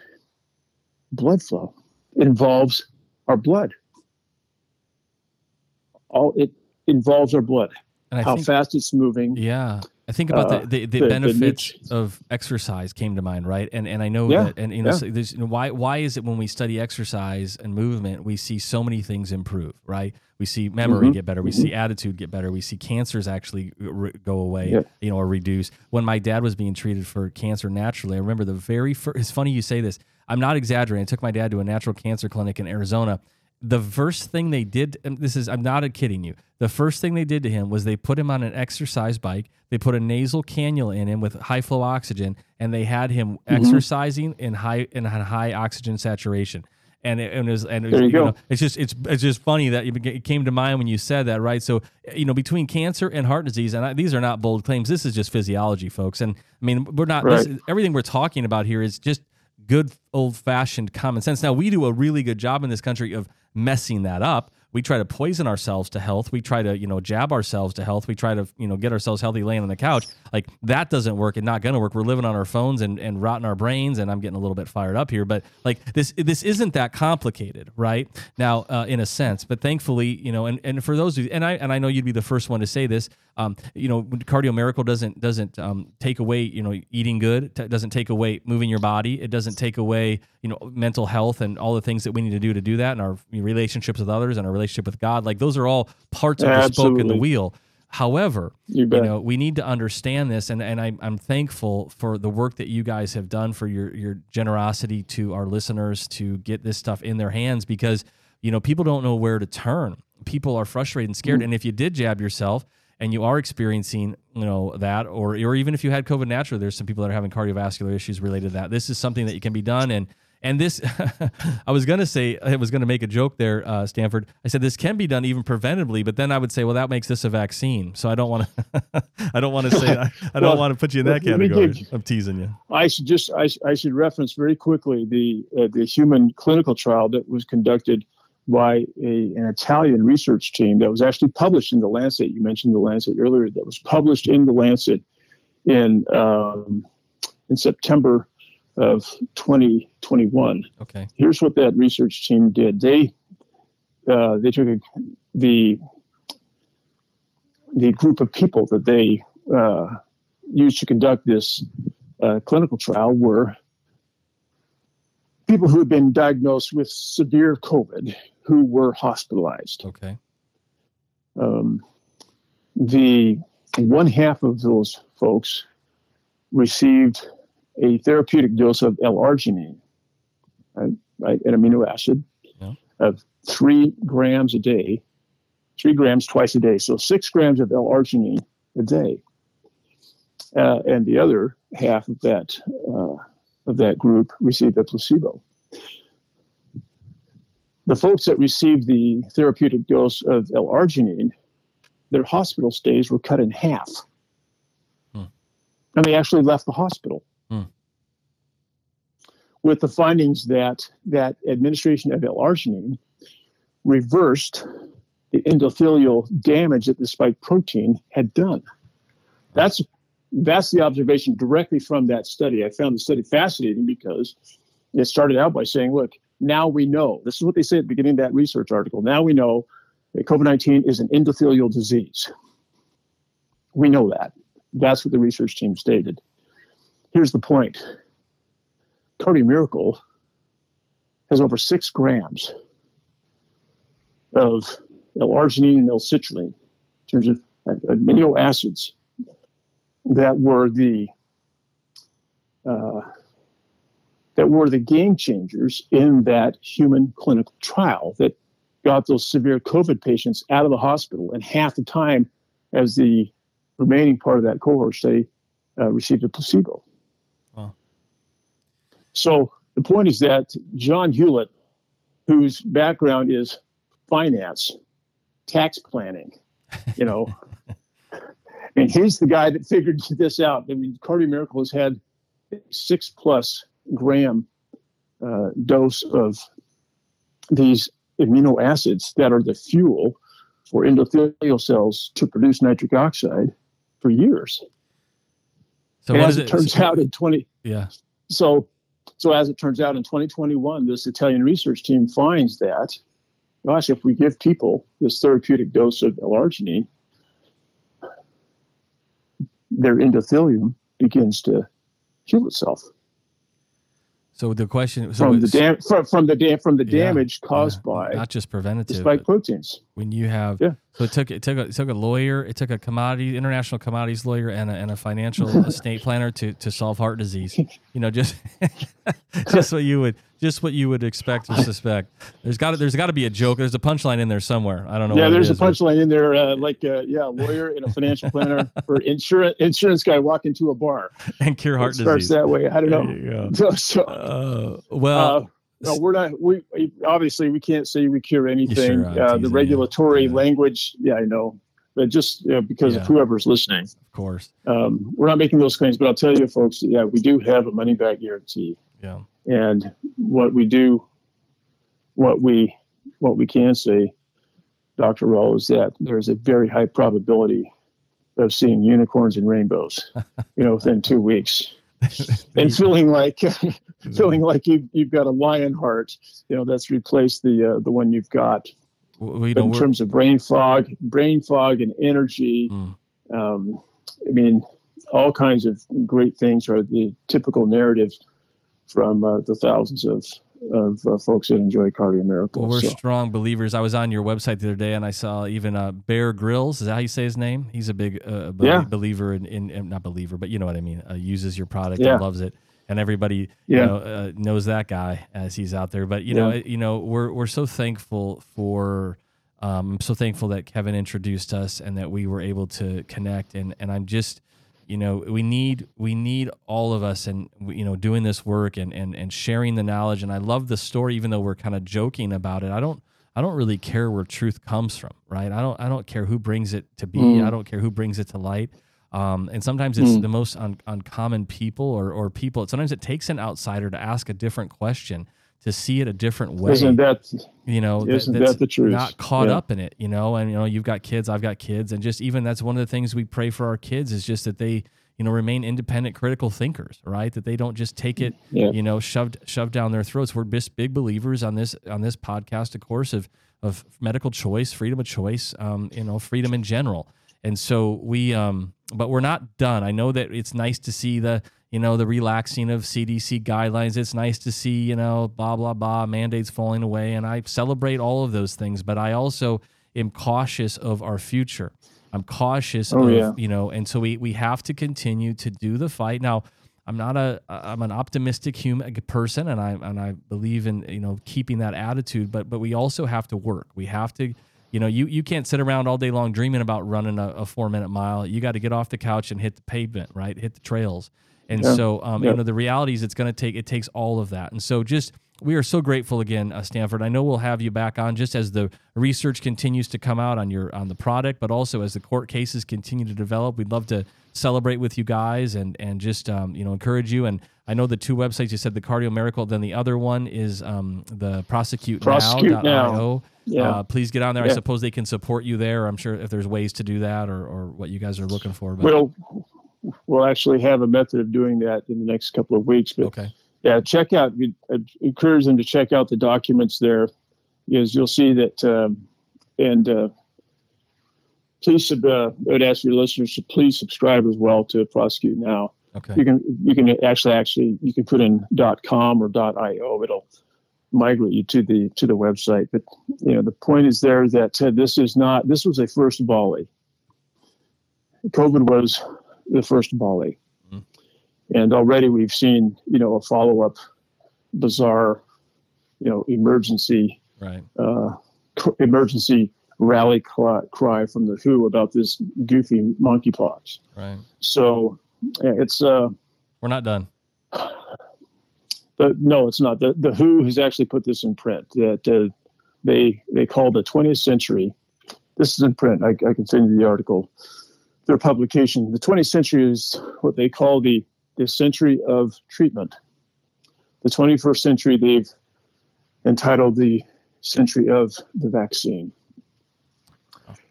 blood flow. It involves our blood. All it involves our blood. How think fast it's moving. Yeah. I think about Uh, the, the, the, the- the benefits nutrients. of exercise came to mind, right? And and I know Yeah, that and you know yeah. so you know, why why is it when we study exercise and movement we see so many things improve, right? We see memory Mhm, get better, we see attitude get better, we see cancers actually re- go away, Yeah. you know, or reduce. When my dad was being treated for cancer naturally, I remember the very first. It's funny you say this. I'm not exaggerating. I took my dad to a natural cancer clinic in Arizona the first thing they did and this is i'm not kidding you. The first thing they did to him was they put him on an exercise bike. They put a nasal cannula in him with high flow oxygen and they had him Mm-hmm. exercising in high in high oxygen saturation. And it, and it was and it was, There you know, it's just it's it's just funny that it came to mind when you said that right? So you know between cancer and heart disease and I, these are not bold claims. This is just physiology folks. And i mean we're not this, everything we're talking about here is just good old fashioned common sense. Now, we do a really good job in this country of messing that up. We try to poison ourselves to health. We try to, you know, jab ourselves to health. We try to, you know, get ourselves healthy laying on the couch. Like that doesn't work and not going to work. We're living on our phones and, and rotting our brains. And I'm getting a little bit fired up here, but like this, this isn't that complicated, right? Now, uh, in a sense, but thankfully, you know, and, and for those of you, and I, and I know you'd be the first one to say this, um, you know, Cardio Miracle doesn't, doesn't um, take away, you know, eating good, t- doesn't take away moving your body. It doesn't take away, you know, mental health and all the things that we need to do to do that and our relationships with others and our relationship with God. Like those are all parts of the spoke in the wheel. However, You you know we need to understand this and, and I'm, I'm thankful for the work that you guys have done for your, your generosity to our listeners to get this stuff in their hands because you know people don't know where to turn people are frustrated and scared mm. and if you did jab yourself and you are experiencing you know that or, or even if you had covid naturally there's some people that are having cardiovascular issues related to that this is something that can be done and and this, I was gonna say, I was gonna make a joke there, uh, Stanford. I said this can be done even preventably, but then I would say, well, that makes this a vaccine. So I don't want to, I don't want to say, I, I don't want to put you in that category. I'm teasing you. I should just I, I should reference very quickly the uh, the human clinical trial that was conducted by a, an Italian research team that was actually published in the Lancet. You mentioned the Lancet earlier. That was published in the Lancet in um, in September of 2021. Okay. Here's what that research team did. They uh, they took a, the the group of people that they uh, used to conduct this uh, clinical trial were people who had been diagnosed with severe COVID who were hospitalized. Okay. Um, the one half of those folks received a therapeutic dose of L-arginine, right, right, an amino acid, Yeah. of three grams a day, three grams twice a day, so six grams of L-arginine a day. Uh, and the other half of that uh, of that group received a placebo. The folks that received the therapeutic dose of L-arginine, their hospital stays were cut in half, Hmm. and they actually left the hospital Hmm. with the findings that that administration of L-arginine reversed the endothelial damage that the spike protein had done. That's that's the observation directly from that study. I found the study fascinating because it started out by saying, look, now we know. This is what they said at the beginning of that research article. Now we know that COVID 19 is an endothelial disease. We know that. That's what the research team stated. Here's the point Cardio Miracle has over six grams of L-arginine and L-citrulline in terms of uh, amino acids that were the uh, that were the game changers in that human clinical trial that got those severe COVID patients out of the hospital and half the time as the remaining part of that cohort study uh, received a placebo. So the point is that John Hewlett, whose background is finance, tax planning, you know, and he's the guy that figured this out. I mean, Cardio Miracle has had six plus gram uh, dose of these amino acids that are the fuel for endothelial cells to produce nitric oxide for years. So and as it, it? turns out in 20 yeah. so so as it turns out in 2021 this italian research team finds that gosh if we give people this therapeutic dose of l-arginine their endothelium begins to heal itself. So the question so from the dam- from, from the dam- from the Yeah, damage caused yeah, by not just preventative, spike proteins when you have Yeah. so it took it took a, it took a lawyer, it took a commodity international commodities lawyer and a, and a financial estate planner to to solve heart disease. You know, just just what you would just what you would expect or suspect. There's got to there's got to be a joke. There's a punchline in there somewhere. I don't know. yeah there's a is, but- punchline in there uh, like uh, yeah a lawyer and a financial planner or insurance insurance guy walk into a bar and cure heart it starts that way i don't know so, so Uh, well, Uh, no, we're not. We obviously we can't say we cure anything. sure, uh, the regulatory Yeah. language, yeah, I know, but just uh, because Yeah. of whoever's listening, of course. um, we're not making those claims. But I'll tell you, folks, yeah, we do have a money back guarantee, Yeah. and what we do, what we what we can say, Doctor Rall, is that there is a very high probability of seeing unicorns and rainbows, you know, within two weeks. and feeling like feeling like you've, you've got a lion heart you know that's replaced the uh, the one you've got Well, you know, in terms of brain fog brain fog and energy Mm. um, i mean all kinds of great things are the typical narratives from uh, the thousands of of uh, folks that enjoy Cardio Miracle. Well, we're So, strong believers. I was on your website the other day and I saw even uh, Bear Grylls. Is that how you say his name? He's a big uh, Yeah. believer in, in, in- not believer, but you know what I mean. Uh, uses your product Yeah. and loves it, and everybody you know uh, knows that guy as he's out there. But you know, Yeah. it- you know, we're we're so thankful for. Um, I'm so thankful that Kevin introduced us and that we were able to connect. And and I'm just you know we need we need all of us and you know doing this work and and and sharing the knowledge and i love the story even though we're kind of joking about it i don't i don't really care where truth comes from right i don't i don't care who brings it to be Mm. i don't care who brings it to light um, and sometimes it's Mm. the most un, uncommon people or or people sometimes it takes an outsider to ask a different question to see it a different way isn't that you know Isn't that's that the truth? not caught Yeah. up in it you know and you know you've got kids i've got kids and just even that's one of the things we pray for our kids is just that they you know remain independent critical thinkers right that they don't just take it Yeah. you know shoved shoved down their throats we're just big believers on this on this podcast of course of of medical choice freedom of choice um you know freedom in general and so we um but we're not done. I know that it's nice to see the you know the relaxing of cdc guidelines. It's nice to see you know blah blah blah mandates falling away. And i celebrate all of those things but i also am cautious of our future. I'm cautious Oh, of yeah. you know and so we we have to continue to do the fight. Now i'm not a i'm an optimistic human person and i and i believe in you know keeping that attitude but but we also have to work. We have to you know you you can't sit around all day long dreaming about running a, a four minute mile. You got to get off the couch and hit the pavement right? Hit the trails. And Yeah. so um, Yeah. you know the reality is it's going to take it takes all of that. And so just we are so grateful again uh, stanford. I know we'll have you back on just as the research continues to come out on your on the product but also as the court cases continue to develop. We'd love to celebrate with you guys and and just um, you know encourage you and i know the two websites you said the cardio miracle then the other one is um, the prosecute, Prosecute now.io Yeah. uh, please get on there i suppose they can support you there i'm sure if there's ways to do that or, or what you guys are looking for but We'll we'll actually have a method of doing that in the next couple of weeks. But okay yeah, check out. we- I encourage them to check out the documents there, because you'll see that. Um, and uh, please, sub- uh, I would ask your listeners to please subscribe as well to Prosecute Now. okay You can you can actually actually you can put in .com or .io. It'll migrate you to the to the website. But you know the point is there that uh, this is not this was a first volley. COVID was the first volley, Mhm. and already we've seen you know a follow up bizarre you know emergency right uh, emergency rally cry, cry from the WHO about this goofy monkeypox. right So yeah, it's uh, we're not done but no, it's not. The the WHO has actually put this in print that uh, they they call the 20th century. This is in print. I, I can send you the article. Their publication. The 20th century is what they call the the century of treatment. The 21st century they've entitled the century of the vaccine.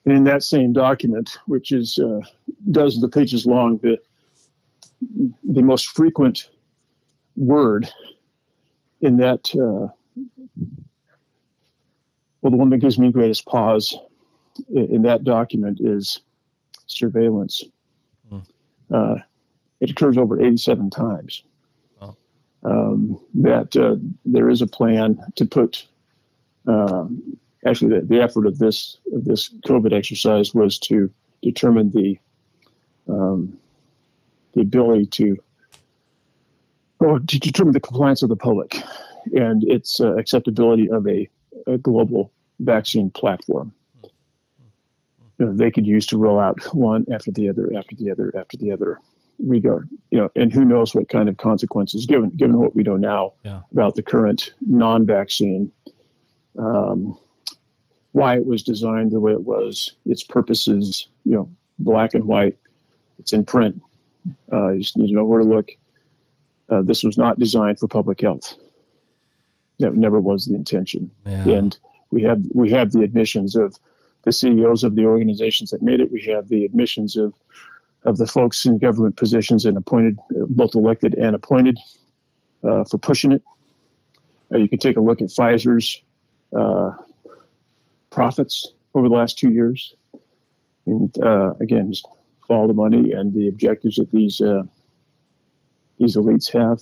And in that same document, which is uh, dozens of pages long, the the most frequent word in that uh, well the one that gives me greatest pause in, in that document is surveillance Hmm. uh, it occurs over 87 times Wow. um, that uh, there is a plan to put um, actually the, the effort of this of this covid exercise was to determine the um, the ability to or to determine the compliance of the public and its uh, acceptability of a, a global vaccine platform. You know, they could use to roll out one after the other, after the other, after the other. Regard, you know, and who knows what kind of consequences, given given what we know now Yeah. about the current non-vaccine, um, why it was designed the way it was, its purposes, you know, black and white. It's in print. Uh, you just need to know where to look. Uh, this was not designed for public health. That never was the intention. yeah And we have we have the admissions of the CEOs of the organizations that made it. We have the admissions of of the folks in government positions and appointed, both elected and appointed, uh, for pushing it. Uh, you can take a look at Pfizer's uh, profits over the last two years, and uh, again, just follow the money and the objectives that these uh, these elites have.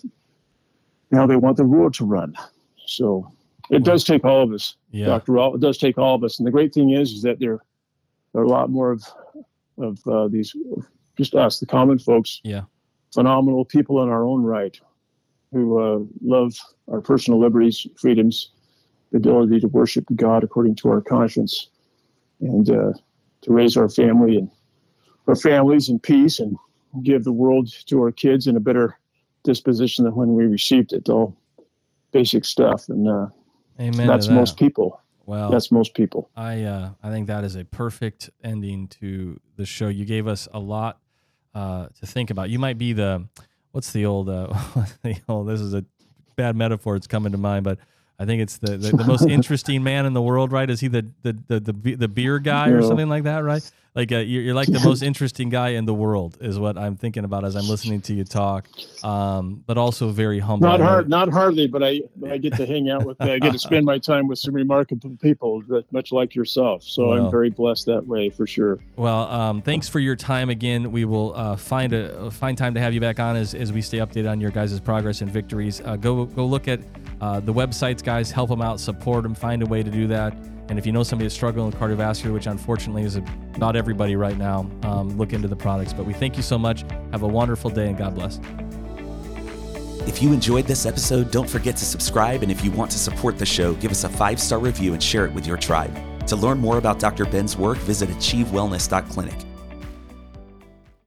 Now they want the world to run. So it does take all of us, Yeah. Dr. Rall. It does take all of us. And the great thing is, is that there, there are a lot more of, of uh, these, just us, the common folks, Yeah. phenomenal people in our own right who uh, love our personal liberties, freedoms, the ability to worship God according to our conscience, and uh, to raise our family and our families in peace and give the world to our kids in a better disposition than when we received it. All basic stuff, and uh, Amen. that's that. most people. Well, That's most people. I uh, I think that is a perfect ending to the show. You gave us a lot uh, to think about. You might be the what's the old uh, the old this is a bad metaphor. It's coming to mind, but I think it's the, the, the most interesting man in the world, right? Is he the the the the, the beer guy or something like that, right? Like uh, you're, you're like the most interesting guy in the world, is what I'm thinking about as I'm listening to you talk. Um, but also very humble. Not hard, not hardly, but I but I get to hang out with, I get to spend my time with some remarkable people, that, much like yourself. So Well. I'm very blessed that way for sure. Well, um, thanks for your time again. We will uh, find a find time to have you back on as, as we stay updated on your guys' progress and victories. Uh, go go look at uh, the websites, guys. Help them out, support them, find a way to do that. And if you know somebody that's struggling with cardiovascular, which unfortunately is not everybody right now, um, look into the products. But we thank you so much. Have a wonderful day and God bless. If you enjoyed this episode, don't forget to subscribe. And if you want to support the show, give us a five star review and share it with your tribe. To learn more about Dr. Ben's work, visit achievewellness.clinic.